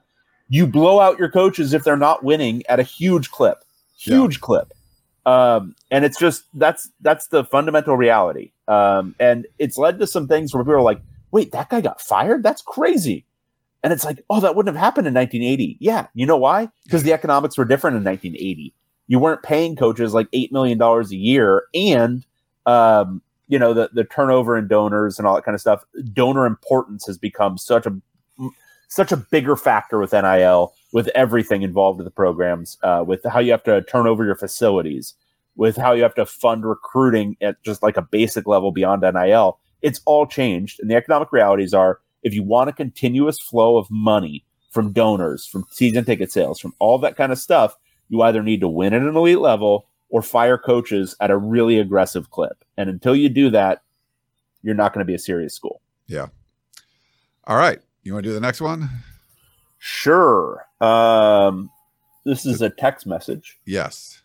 You blow out your coaches if they're not winning at a huge clip, huge yeah. clip. Um, and it's just that's that's the fundamental reality. Um, and it's led to some things where people are like, "Wait, that guy got fired? That's crazy." And it's like, "Oh, that wouldn't have happened in 1980." Yeah, you know why? Because the economics were different in 1980 you weren't paying coaches like eight million dollars a year, and um, you know the the turnover in donors and all that kind of stuff. Donor importance has become such a such a bigger factor with NIL, with everything involved in the programs, uh, with how you have to turn over your facilities, with how you have to fund recruiting at just like a basic level beyond NIL. It's all changed, and the economic realities are if you want a continuous flow of money from donors, from season ticket sales, from all that kind of stuff, you either need to win at an elite level or fire coaches at a really aggressive clip. And until you do that, you're not going to be a serious school. Yeah. All right. You want to do the next one? Sure. Um, this is a text message. Yes.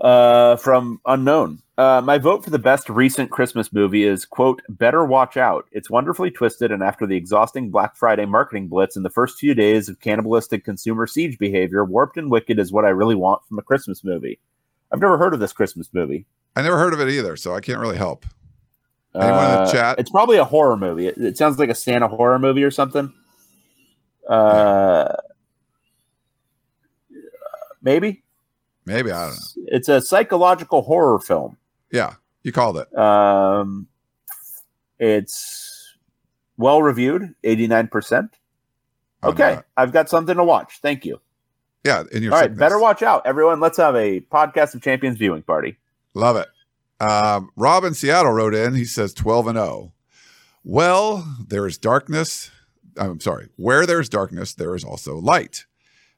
Uh, from unknown. Uh, my vote for the best recent Christmas movie is, quote, Better Watch Out. It's wonderfully twisted, and after the exhausting Black Friday marketing blitz and the first few days of cannibalistic consumer siege behavior, Warped and Wicked is what I really want from a Christmas movie. I've never heard of this Christmas movie. I never heard of it either, so I can't really help. Anyone uh, in the uh, chat? It's probably a horror movie. It, it, sounds like a Santa horror movie or something. Uh, yeah. Maybe. Maybe I don't know. It's a psychological horror film. Yeah, you called it. Um, it's well reviewed, eighty nine percent. Okay, I've got something to watch. Thank you. Yeah, in your all right. Better watch out, everyone. Let's have a podcast of champions viewing party. Love it. Um, Rob in Seattle wrote in. He says twelve and zero. Oh. Well, there is darkness. I'm sorry. Where there is darkness, there is also light.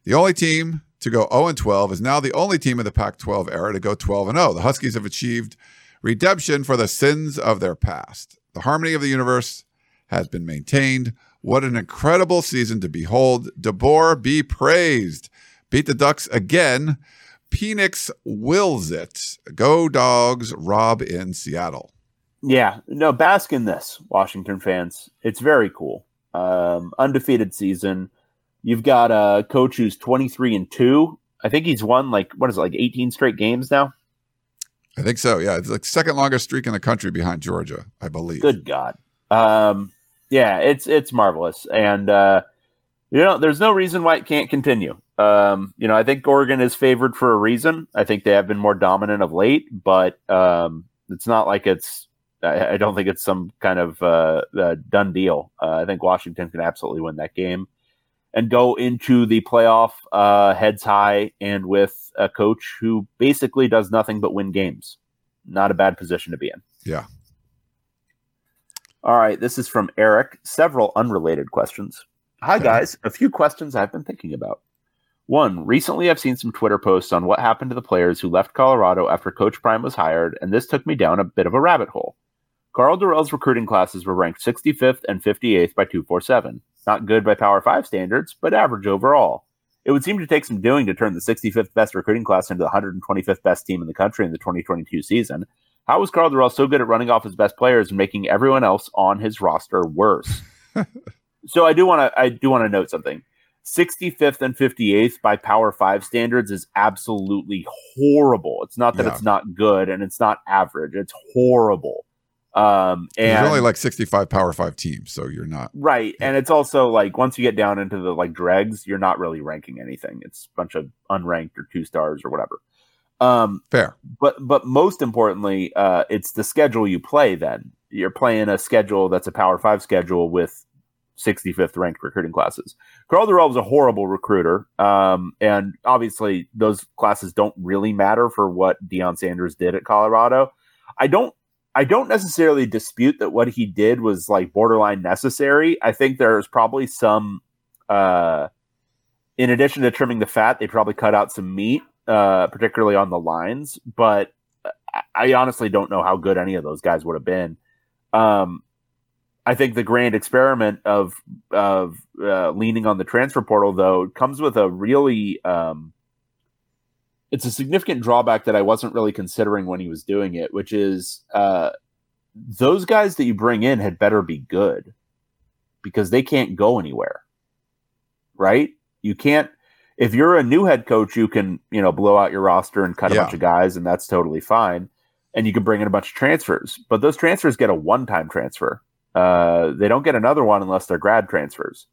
The only team to go 0 and 12 is now the only team in the Pac 12 era to go 12 and 0. The Huskies have achieved redemption for the sins of their past. The harmony of the universe has been maintained. What an incredible season to behold. DeBoer be praised. Beat the Ducks again. Penix wills it. Go dogs, Rob in Seattle. Yeah, no, bask in this, Washington fans. It's very cool. Um, undefeated season. You've got a coach who's 23 and 2. I think he's won like, what is it, like 18 straight games now? I think so. Yeah. It's like second longest streak in the country behind Georgia, I believe. Good God. Um, yeah, it's it's marvelous. And uh, you know, there's no reason why it can't continue. Um, you know, I think Oregon is favored for a reason. I think they have been more dominant of late, but um, it's not like it's I, I, don't think it's some kind of uh, uh, done deal. Uh, I think Washington can absolutely win that game and go into the playoff uh, heads high and with a coach who basically does nothing but win games. Not a bad position to be in. Yeah. All right. This is from Eric. Several unrelated questions. Hi, guys. A few questions I've been thinking about. One, recently I've seen some Twitter posts on what happened to the players who left Colorado after Coach Prime was hired, and this took me down a bit of a rabbit hole. Karl Dorrell's recruiting classes were ranked 65th and 58th by 247. Not good by Power 5 standards, but average overall. It would seem to take some doing to turn the 65th best recruiting class into the 125th best team in the country in the 2022 season. How was Carl Dorrell so good at running off his best players and making everyone else on his roster worse? so I do want to I do want to note something. 65th and 58th by Power 5 standards is absolutely horrible. It's not that yeah. it's not good and it's not average. It's horrible. Um, and there's only like 65 Power Five teams, so you're not right. Yeah. And it's also like once you get down into the like dregs, you're not really ranking anything. It's a bunch of unranked or two stars or whatever. Um, Fair, but but most importantly, uh, it's the schedule you play. Then you're playing a schedule that's a Power Five schedule with 65th ranked recruiting classes. Karl Dorrell was a horrible recruiter, um, and obviously those classes don't really matter for what Deion Sanders did at Colorado. I don't I don't necessarily dispute that what he did was like borderline necessary. I think there's probably some, uh, in addition to trimming the fat, they probably cut out some meat, uh, particularly on the lines. But I honestly don't know how good any of those guys would have been. Um, I think the grand experiment of of uh, leaning on the transfer portal, though, comes with a really um, it's a significant drawback that I wasn't really considering when he was doing it, which is uh, those guys that you bring in had better be good because they can't go anywhere. Right? You can't if you're a new head coach, you can, you know, blow out your roster and cut a bunch of guys, and that's totally fine. And you can bring in a bunch of transfers. But those transfers get a one-time transfer. Uh, they don't get another one unless they're grad transfers.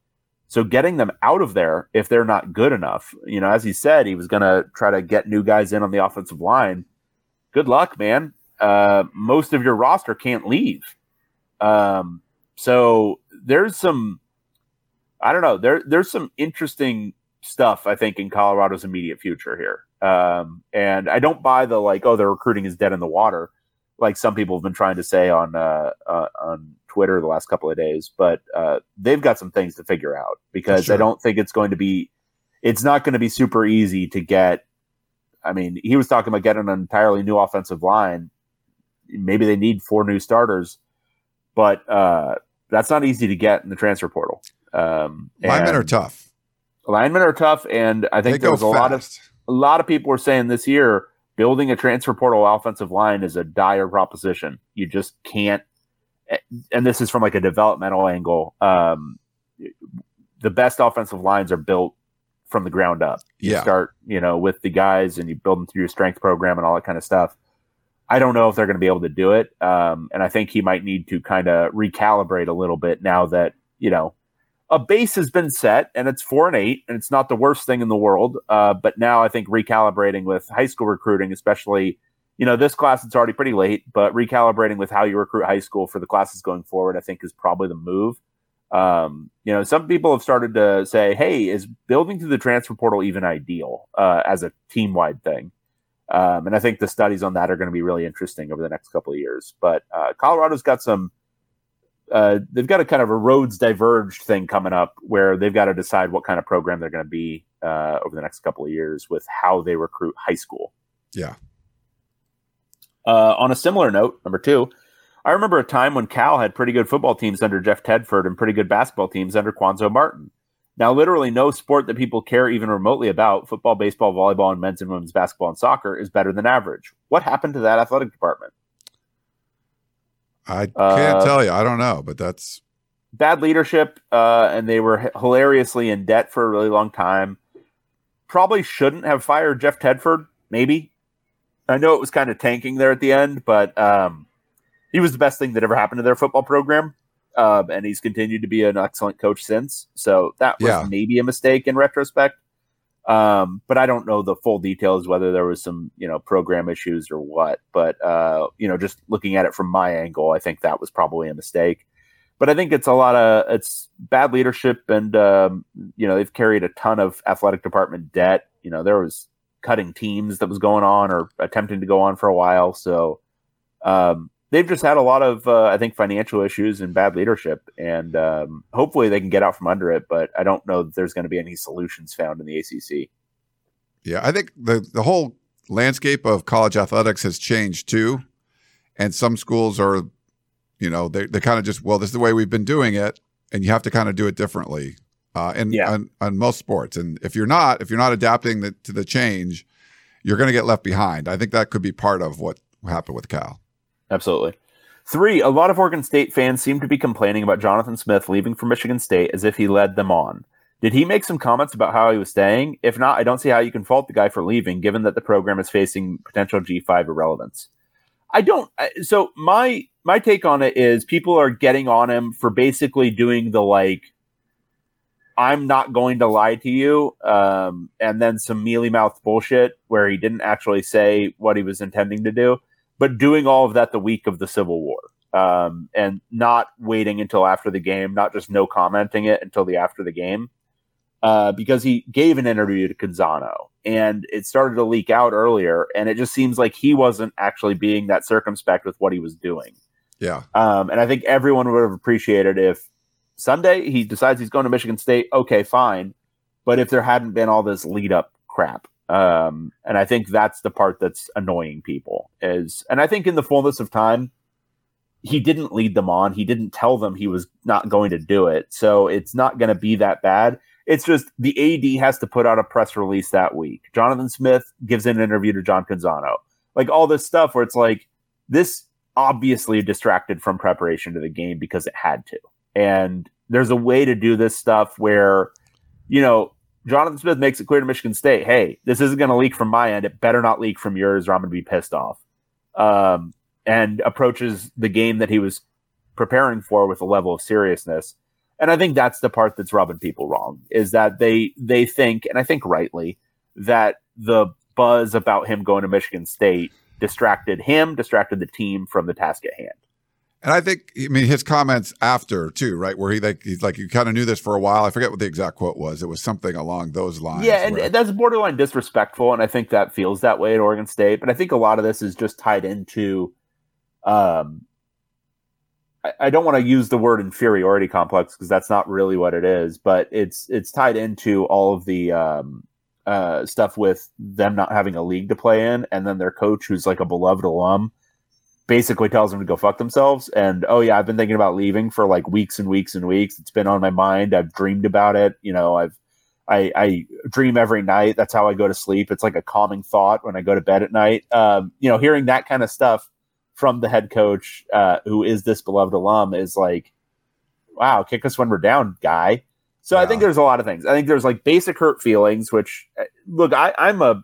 So getting them out of there if they're not good enough, you know, as he said, he was going to try to get new guys in on the offensive line. Good luck, man. Uh, most of your roster can't leave. Um, so there's some, I don't know, there there's some interesting stuff I think in Colorado's immediate future here. Um, and I don't buy the like, oh, the recruiting is dead in the water, like some people have been trying to say on uh, uh, on Twitter the last couple of days, but uh, they've got some things to figure out because sure. I don't think it's going to be, it's not going to be super easy to get. I mean, he was talking about getting an entirely new offensive line. Maybe they need four new starters, but uh, that's not easy to get in the transfer portal. Um, linemen are tough. Linemen are tough, and I think there was a fast. lot of a lot of people were saying this year building a transfer portal offensive line is a dire proposition. You just can't and this is from like a developmental angle. Um, the best offensive lines are built from the ground up. You yeah. start, you know, with the guys and you build them through your strength program and all that kind of stuff. I don't know if they're going to be able to do it. Um, and I think he might need to kind of recalibrate a little bit now that, you know, a base has been set and it's four and eight and it's not the worst thing in the world. Uh, but now I think recalibrating with high school recruiting, especially you know, this class it's already pretty late, but recalibrating with how you recruit high school for the classes going forward, I think is probably the move. Um, you know, some people have started to say, "Hey, is building through the transfer portal even ideal uh, as a team wide thing?" Um, and I think the studies on that are going to be really interesting over the next couple of years. But uh, Colorado's got some. Uh, they've got a kind of a roads diverged thing coming up where they've got to decide what kind of program they're going to be uh, over the next couple of years with how they recruit high school. Yeah. Uh, on a similar note, number two, I remember a time when Cal had pretty good football teams under Jeff Tedford and pretty good basketball teams under Cuonzo Martin. Now, literally, no sport that people care even remotely about football, baseball, volleyball, and men's and women's basketball and soccer is better than average. What happened to that athletic department? I can't uh, tell you. I don't know, but that's bad leadership, uh, and they were hilariously in debt for a really long time. Probably shouldn't have fired Jeff Tedford. Maybe I know it was kind of tanking there at the end, but um, he was the best thing that ever happened to their football program. Um, and he's continued to be an excellent coach since. So that was yeah. maybe a mistake in retrospect. Um, but I don't know the full details whether there was some you know program issues or what. But uh, you know, just looking at it from my angle, I think that was probably a mistake. But I think it's a lot of it's bad leadership, and um, you know they've carried a ton of athletic department debt. You know there was cutting teams that was going on or attempting to go on for a while. So um, they've just had a lot of, uh, I think, financial issues and bad leadership, and um, hopefully they can get out from under it. But I don't know that there's going to be any solutions found in the ACC. Yeah, I think the the whole landscape of college athletics has changed too, and some schools are, you know, they they kind of just well, this is the way we've been doing it, and you have to kind of do it differently. Uh, in yeah. on, on most sports, and if you're not, if you're not adapting the, to the change, you're going to get left behind. I think that could be part of what happened with Cal. Absolutely. Three, a lot of Oregon State fans seem to be complaining about Jonathan Smith leaving for Michigan State as if he led them on. Did he make some comments about how he was staying? If not, I don't see how you can fault the guy for leaving, given that the program is facing potential G5 irrelevance. I don't. So my my take on it is people are getting on him for basically doing the like, I'm not going to lie to you, um, and then some mealy mouth bullshit where he didn't actually say what he was intending to do but doing all of that the week of the Civil War um, and not waiting until after the game, not just no commenting it until the after the game, uh, because he gave an interview to Canzano and it started to leak out earlier, and it just seems like he wasn't actually being that circumspect with what he was doing. Yeah, um, and I think everyone would have appreciated if Sunday he decides he's going to Michigan State. Okay, fine, but if there hadn't been all this lead up crap um, and I think that's the part that's annoying people is, and I think in the fullness of time, he didn't lead them on. He didn't tell them he was not going to do it. So it's not going to be that bad. It's just the AD has to put out a press release that week. Jonathan Smith gives an interview to John Canzano. Like all this stuff where it's like, this obviously distracted from preparation to the game because it had to. And there's a way to do this stuff where, you know, Jonathan Smith makes it clear to Michigan State, hey, this isn't going to leak from my end. It better not leak from yours, or I'm going to be pissed off. Um, and approaches the game that he was preparing for with a level of seriousness. And I think that's the part that's rubbing people wrong is that they they think, and I think rightly, that the buzz about him going to Michigan State distracted him, distracted the team from the task at hand. And I think, I mean, his comments after too, right, where he like he's like you kind of knew this for a while. I forget what the exact quote was. It was something along those lines. Yeah, and where, that's borderline disrespectful, and I think that feels that way at Oregon State. But I think a lot of this is just tied into, um, I, I don't want to use the word inferiority complex because that's not really what it is, but it's it's tied into all of the um, uh, stuff with them not having a league to play in, and then their coach, who's like a beloved alum basically tells them to go fuck themselves. And oh yeah, I've been thinking about leaving for like weeks and weeks and weeks. It's been on my mind. I've dreamed about it. You know, I've I, I dream every night. That's how I go to sleep. It's like a calming thought when I go to bed at night. Um, you know, hearing that kind of stuff from the head coach, uh, who is this beloved alum, is like, wow, kick us when we're down, guy. So yeah. I think there's a lot of things. I think there's like basic hurt feelings, which uh, look, I, I'm a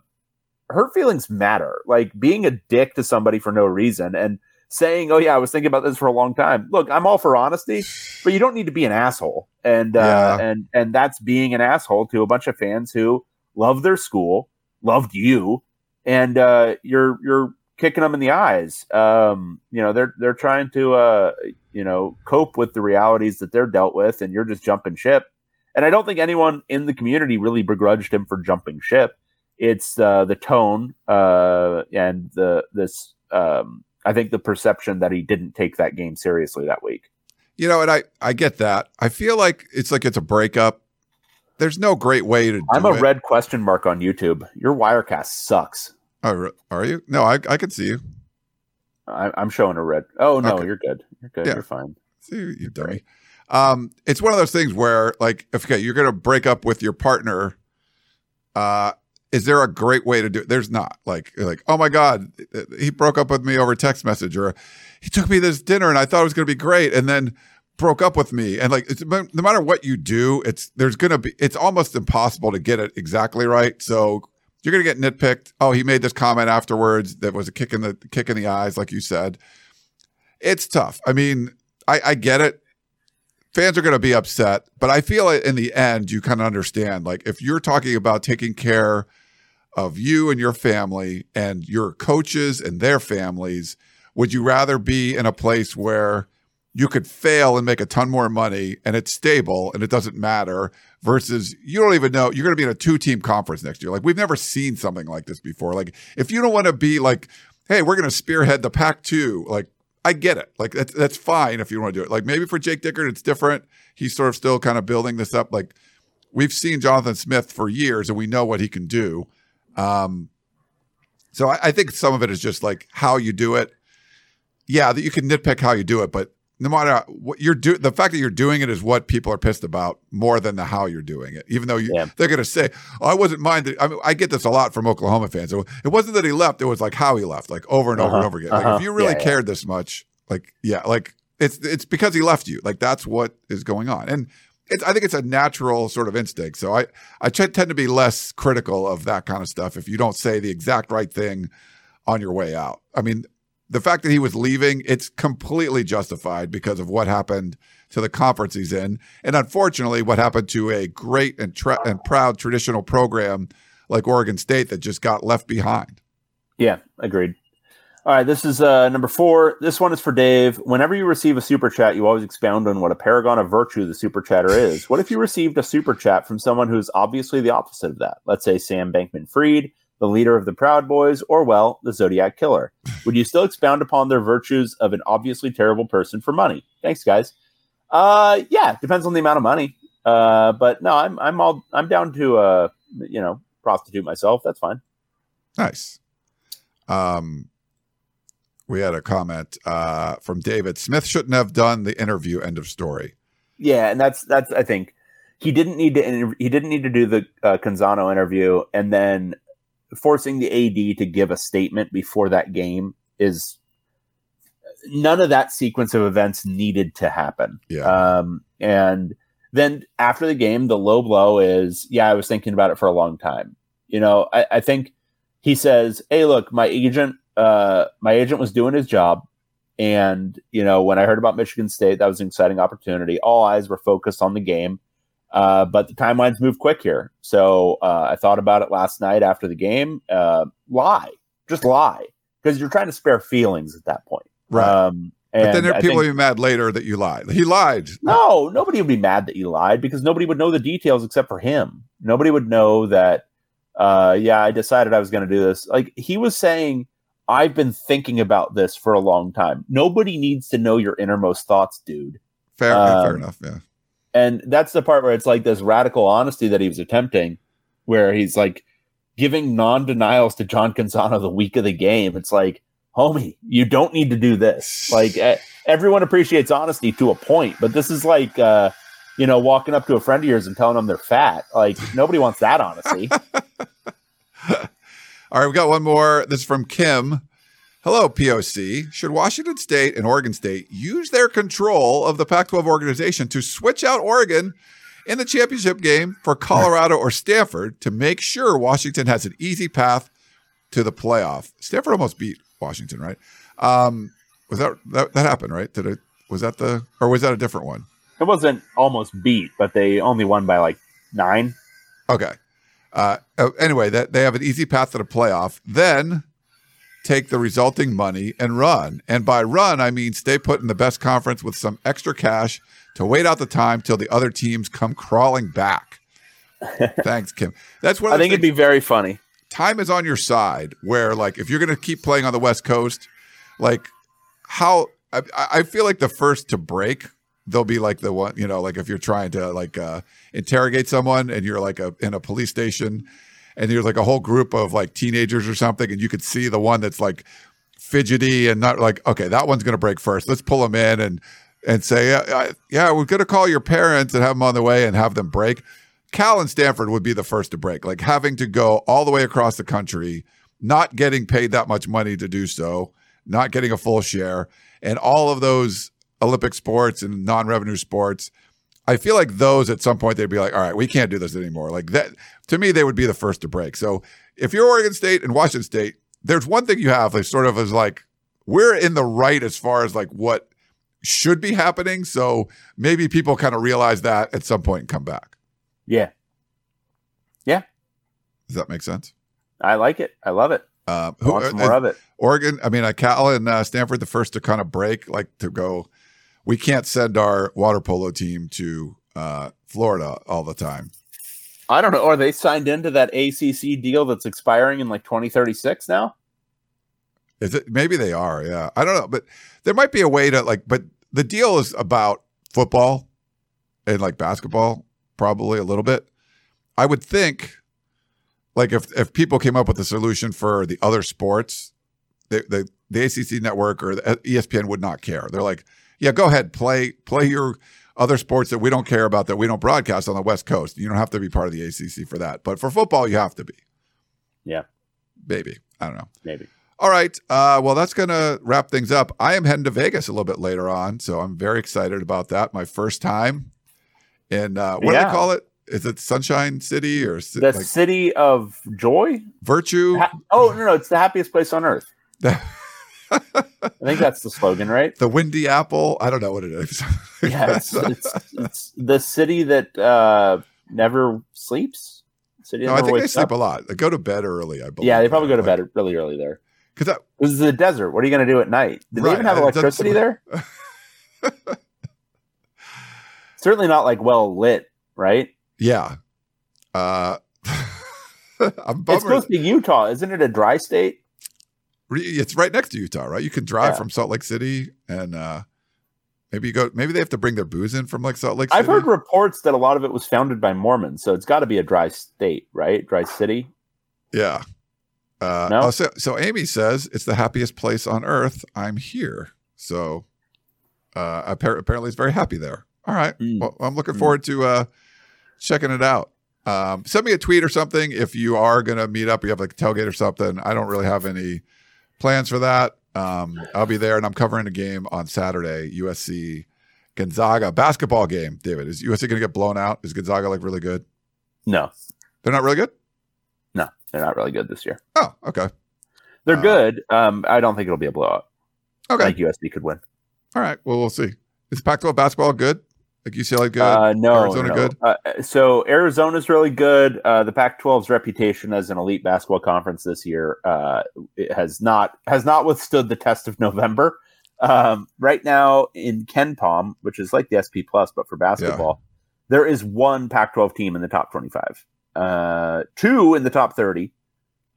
hurt feelings matter. Like being a dick to somebody for no reason and saying, "Oh yeah, I was thinking about this for a long time." Look, I'm all for honesty, but you don't need to be an asshole. And uh, yeah. and and that's being an asshole to a bunch of fans who love their school, loved you, and uh, you're you're kicking them in the eyes. Um, you know, they're they're trying to uh, you know, cope with the realities that they're dealt with, and you're just jumping ship. And I don't think anyone in the community really begrudged him for jumping ship. It's uh, the tone uh, and the this. Um, I think the perception that he didn't take that game seriously that week. You know, and I I get that. I feel like it's like it's a breakup. There's no great way to. I'm a it. red question mark on YouTube. Your Wirecast sucks. Oh, are you? No, I I can see you. I, am showing a red. Oh no, okay. you're good. You're good. Yeah. You're fine. See, you dummy. Um, it's one of those things where, like, if okay, you're gonna break up with your partner. Uh, is there a great way to do it? There's not. Like, like, oh my god, he broke up with me over text message, or he took me this dinner and I thought it was gonna be great, and then broke up with me. And like, no matter what you do, it's there's gonna be. It's almost impossible to get it exactly right. So you're going to get nitpicked. Oh, he made this comment afterwards that was a kick in the kick in the eyes, like you said. It's tough. I mean, I, I get it. Fans are going to be upset, but I feel in the end, you kind of understand. Like, if you're talking about taking care of you and your family and your coaches and their families, would you rather be in a place where you could fail and make a ton more money and it's stable and it doesn't matter versus you don't even know you're going to be in a two team conference next year. Like we've never seen something like this before. Like if you don't want to be like, hey, we're going to spearhead the Pac 2, like I get it. Like that's, that's fine if you want to do it. Like maybe for Jake Dickert, it's different. He's sort of still kind of building this up. Like we've seen Jonathan Smith for years and we know what he can do. Um, so I, I think some of it is just like how you do it. Yeah, that you can nitpick how you do it, but no matter what you're doing, the fact that you're doing it is what people are pissed about more than the how you're doing it. Even though you, yeah. they're going to say, "Oh, I wasn't minded." I mean, I get this a lot from Oklahoma fans. So it wasn't that he left; it was like how he left, like over and uh-huh. over and over again. Uh-huh. if you really yeah, cared yeah. this much, like yeah, like it's it's because he left you. Like that's what is going on, and it's I think it's a natural sort of instinct. So I I tend to be less critical of that kind of stuff if you don't say the exact right thing on your way out. I mean, the fact that he was leaving, it's completely justified because of what happened to the conference he's in. And unfortunately, what happened to a great and, tra- and proud traditional program like Oregon State that just got left behind. Yeah, agreed. All right, this is uh, number four. This one is for Dave. Whenever you receive a super chat, you always expound on what a paragon of virtue the super chatter is. what if you received a super chat from someone who's obviously the opposite of that? Let's say Sam Bankman Fried the leader of the Proud Boys, or, well, the Zodiac Killer? Would you still expound upon their virtues of an obviously terrible person for money? Thanks, guys. Uh, yeah, depends on the amount of money. Uh, but no, I'm I'm all I'm down to uh, you know, prostitute myself. That's fine. Nice. Um, we had a comment uh, from David Smith. Shouldn't have done the interview. End of story. Yeah, and that's that's I think he didn't need to he didn't need to do the uh, Canzano interview and then forcing the AD to give a statement before that game is none of that sequence of events needed to happen. Yeah. Um, and then after the game, the low blow is, yeah, I was thinking about it for a long time. You know, I, I think he says, Hey, look, my agent, uh, my agent was doing his job. And, you know, when I heard about Michigan State, that was an exciting opportunity. All eyes were focused on the game. Uh, but the timelines move quick here. So uh, I thought about it last night after the game. Uh, lie, just lie, because you're trying to spare feelings at that point. Right. Um, but then there are people think, will be mad later that you lied. He lied. No, nobody would be mad that you lied because nobody would know the details except for him. Nobody would know that. Uh, yeah, I decided I was going to do this. Like he was saying, I've been thinking about this for a long time. Nobody needs to know your innermost thoughts, dude. Fair, um, fair enough. Yeah. And that's the part where it's like this radical honesty that he was attempting, where he's like giving non denials to John Canzano the week of the game. It's like, homie, you don't need to do this. Like, everyone appreciates honesty to a point, but this is like, uh, you know, walking up to a friend of yours and telling them they're fat. Like, nobody wants that honesty. All right, we got one more. This is from Kim. Hello, POC. Should Washington State and Oregon State use their control of the Pac 12 organization to switch out Oregon in the championship game for Colorado or Stanford to make sure Washington has an easy path to the playoff? Stanford almost beat Washington, right? Um, was that, that that happened, right? Did it was that the or was that a different one? It wasn't almost beat, but they only won by like nine. Okay. Uh, oh, anyway, that they have an easy path to the playoff. Then take the resulting money and run. And by run, I mean stay put in the best conference with some extra cash to wait out the time till the other teams come crawling back. Thanks, Kim. That's what I think it'd be very funny. Time is on your side. Where like if you're going to keep playing on the West Coast, like how I, I feel like the first to break they'll be like the one you know like if you're trying to like uh interrogate someone and you're like a in a police station and there's like a whole group of like teenagers or something and you could see the one that's like fidgety and not like okay that one's going to break first. Let's pull them in and and say yeah, yeah we're going to call your parents and have them on the way and have them break. Cal and stanford would be the first to break like having to go all the way across the country not getting paid that much money to do so not getting a full share and all of those Olympic sports and non-revenue sports. I feel like those at some point they'd be like, all right, we can't do this anymore. Like that to me, they would be the first to break. So if you're Oregon State and Washington State, there's one thing you have, like sort of as like we're in the right as far as like what should be happening. So maybe people kind of realize that at some point and come back. Yeah. Yeah. Does that make sense? I like it. I love it. Um, who, uh, more uh, of it. Oregon, I mean, uh, Cal and uh, Stanford, the first to kind of break, like to go we can't send our water polo team to uh, Florida all the time. I don't know. Are they signed into that ACC deal that's expiring in like 2036 now? Is it? Maybe they are. Yeah, I don't know, but there might be a way to like. But the deal is about football and like basketball, probably a little bit. I would think, like if if people came up with a solution for the other sports, the the, the ACC network or the ESPN would not care. They're like, yeah, go ahead, play play your other sports that we don't care about that we don't broadcast on the West Coast. You don't have to be part of the ACC for that, but for football, you have to be. Yeah, maybe I don't know. Maybe. All right. Uh, well, that's going to wrap things up. I am heading to Vegas a little bit later on, so I'm very excited about that. My first time in uh, what yeah. do they call it? Is it Sunshine City or the like, City of Joy? Virtue? Ha- oh no, no, it's the happiest place on earth. I think that's the slogan, right? The Windy Apple. I don't know what it is. yeah, it's, it's, it's, the city that uh, never sleeps. City no, I think they sleep up. a lot. They go to bed early. I believe. Yeah, they probably go to like, bed really early there. Because this is a desert. What are you going to do at night? Do right, they even have electricity there? Certainly not like well lit, right? Yeah. Uh, it's supposed to be Utah, isn't it? A dry state it's right next to Utah, right? You can drive yeah. from Salt Lake City and uh, maybe you go. Maybe they have to bring their booze in from like Salt Lake. City. I've heard reports that a lot of it was founded by Mormons, so it's got to be a dry state, right? Dry city. Yeah. Uh, no? Oh, so, so Amy says it's the happiest place on earth. I'm here. So uh, apparently, it's very happy there. All right. Mm. Well, I'm looking mm. forward to uh, checking it out. Um, send me a tweet or something if you are going to meet up. You have like a tailgate or something. I don't really have any plans for that. Um, I'll be there, and I'm covering a game on Saturday, USC Gonzaga basketball game. David, is USC going to get blown out? Is Gonzaga like really good? No, they're not really good. No, they're not really good this year. Oh, okay. They're uh, good. Um, I don't think it'll be a blowout. Okay, like USC could win. All right. Well, we'll see. Is Pac-12 basketball good? Like UCLA good? Uh, no, Arizona no. good. Uh, so Arizona's really good. Uh, the Pac-12's reputation as an elite basketball conference this year uh, has not has not withstood the test of November. Um, right now in KenPom, which is like the SP Plus but for basketball, yeah. there is one Pac-12 team in the top 25, uh, two in the top 30.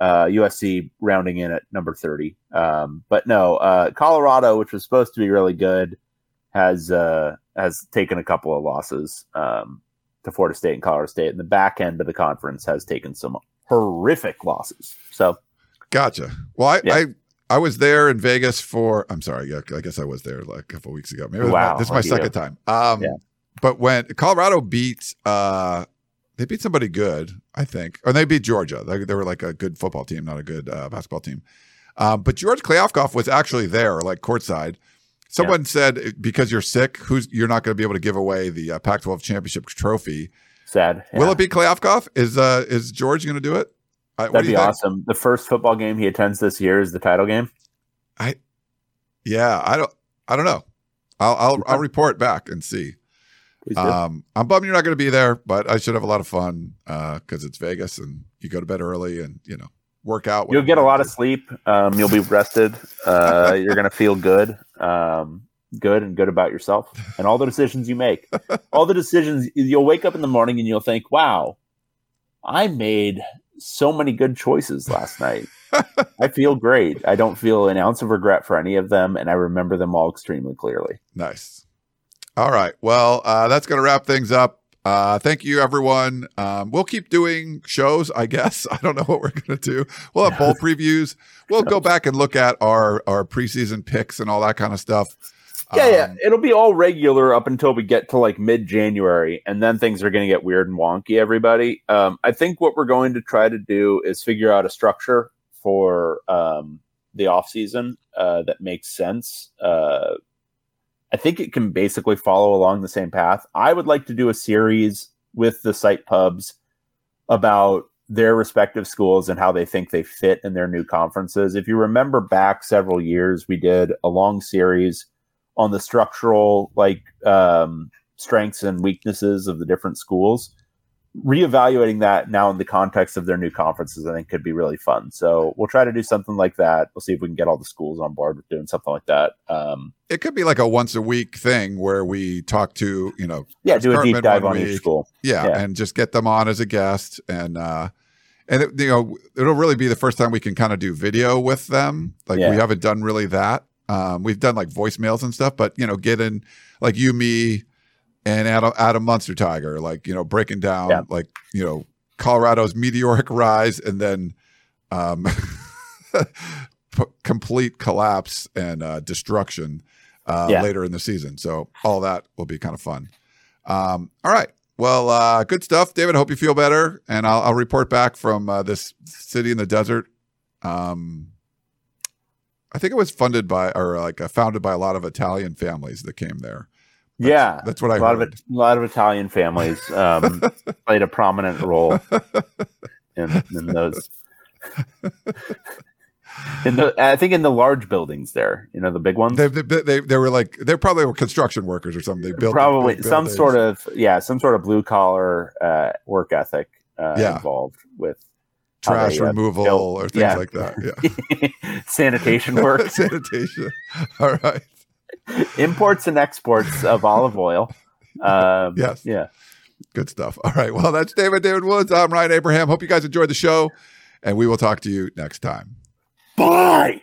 USC uh, rounding in at number 30. Um, but no, Colorado, which was supposed to be really good, has has taken a couple of losses um, to Florida State and Colorado State, and the back end of the conference has taken some horrific losses. So, gotcha. Well, I, yeah. I I was there in Vegas for. I'm sorry. Yeah, I guess I was there like a couple weeks ago. Maybe wow, this is my second time. Um, yeah. But when Colorado beat, uh, they beat somebody good, I think, or they beat Georgia. They, they were like a good football team, not a good uh, basketball team. Um, but George Kliavkoff was actually there, like courtside. Someone yeah. said because you're sick, who's you're not going to be able to give away the uh, Pac-12 championship trophy. Sad. Yeah. Will it be Kliavkoff? Is uh is George going to do it? That'd be awesome. The first football game he attends this year is the title game. I, yeah, I don't, I don't know. I'll I'll, I'll report back and see. Um, I'm bummed you're not going to be there, but I should have a lot of fun because uh, it's Vegas and you go to bed early and you know work out. You'll get a lot of sleep. Um, you'll be rested. Uh, you're gonna feel good, um, good and good about yourself and all the decisions you make. all the decisions you'll wake up in the morning and you'll think, "Wow, I made so many good choices last night." I feel great. I don't feel an ounce of regret for any of them, and I remember them all extremely clearly. Nice. All right. Well, uh, that's going to wrap things up. Uh, thank you, everyone. Um, we'll keep doing shows, I guess. I don't know what we're going to do. We'll have bowl previews. We'll go back and look at our, our preseason picks and all that kind of stuff. Yeah, um, yeah. It'll be all regular up until we get to like mid January, and then things are going to get weird and wonky, everybody. Um, I think what we're going to try to do is figure out a structure for um, the off season uh, that makes sense. Uh, I think it can basically follow along the same path. I would like to do a series with the site pubs about their respective schools and how they think they fit in their new conferences. If you remember back several years, we did a long series on the structural like um, strengths and weaknesses of the different schools reevaluating that now in the context of their new conferences, I think could be really fun. So we'll try to do something like that. We'll see if we can get all the schools on board with doing something like that. Um, it could be like a once a week thing where we talk to, you know, yeah, do a deep dive on week. each school. Yeah, yeah, and just get them on as a guest and, uh, and it, you know, it'll really be the first time we can kind of do video with them. Like yeah. we haven't done really that. Um, we've done like voicemails and stuff, but you know, get in like you, me, and Adam, Adam Munsterteiger, like you know, breaking down yeah. like you know Colorado's meteoric rise and then um, p- complete collapse and uh, destruction uh, yeah. later in the season. So all that will be kind of fun. Um, all right. Well, uh, good stuff, David. Hope you feel better, and I'll, I'll report back from uh, this city in the desert. Um, I think it was funded by or like uh, founded by a lot of Italian families that came there. That's, yeah, that's what I a lot heard. of a lot of Italian families um, played a prominent role in, in those. in the, I think in the large buildings there, you know, the big ones. They, they, they, they were like they probably were construction workers or something. They built probably some sort of yeah, some sort of blue collar uh, work ethic uh, yeah. involved with trash they, uh, removal built, or things yeah. like that. Yeah, sanitation work, sanitation. All right imports and exports of olive oil. Um, yes. Yeah. Good stuff. All right. Well, that's David David Woods. I'm Ryan Abraham. Hope you guys enjoyed the show, and we will talk to you next time. Bye.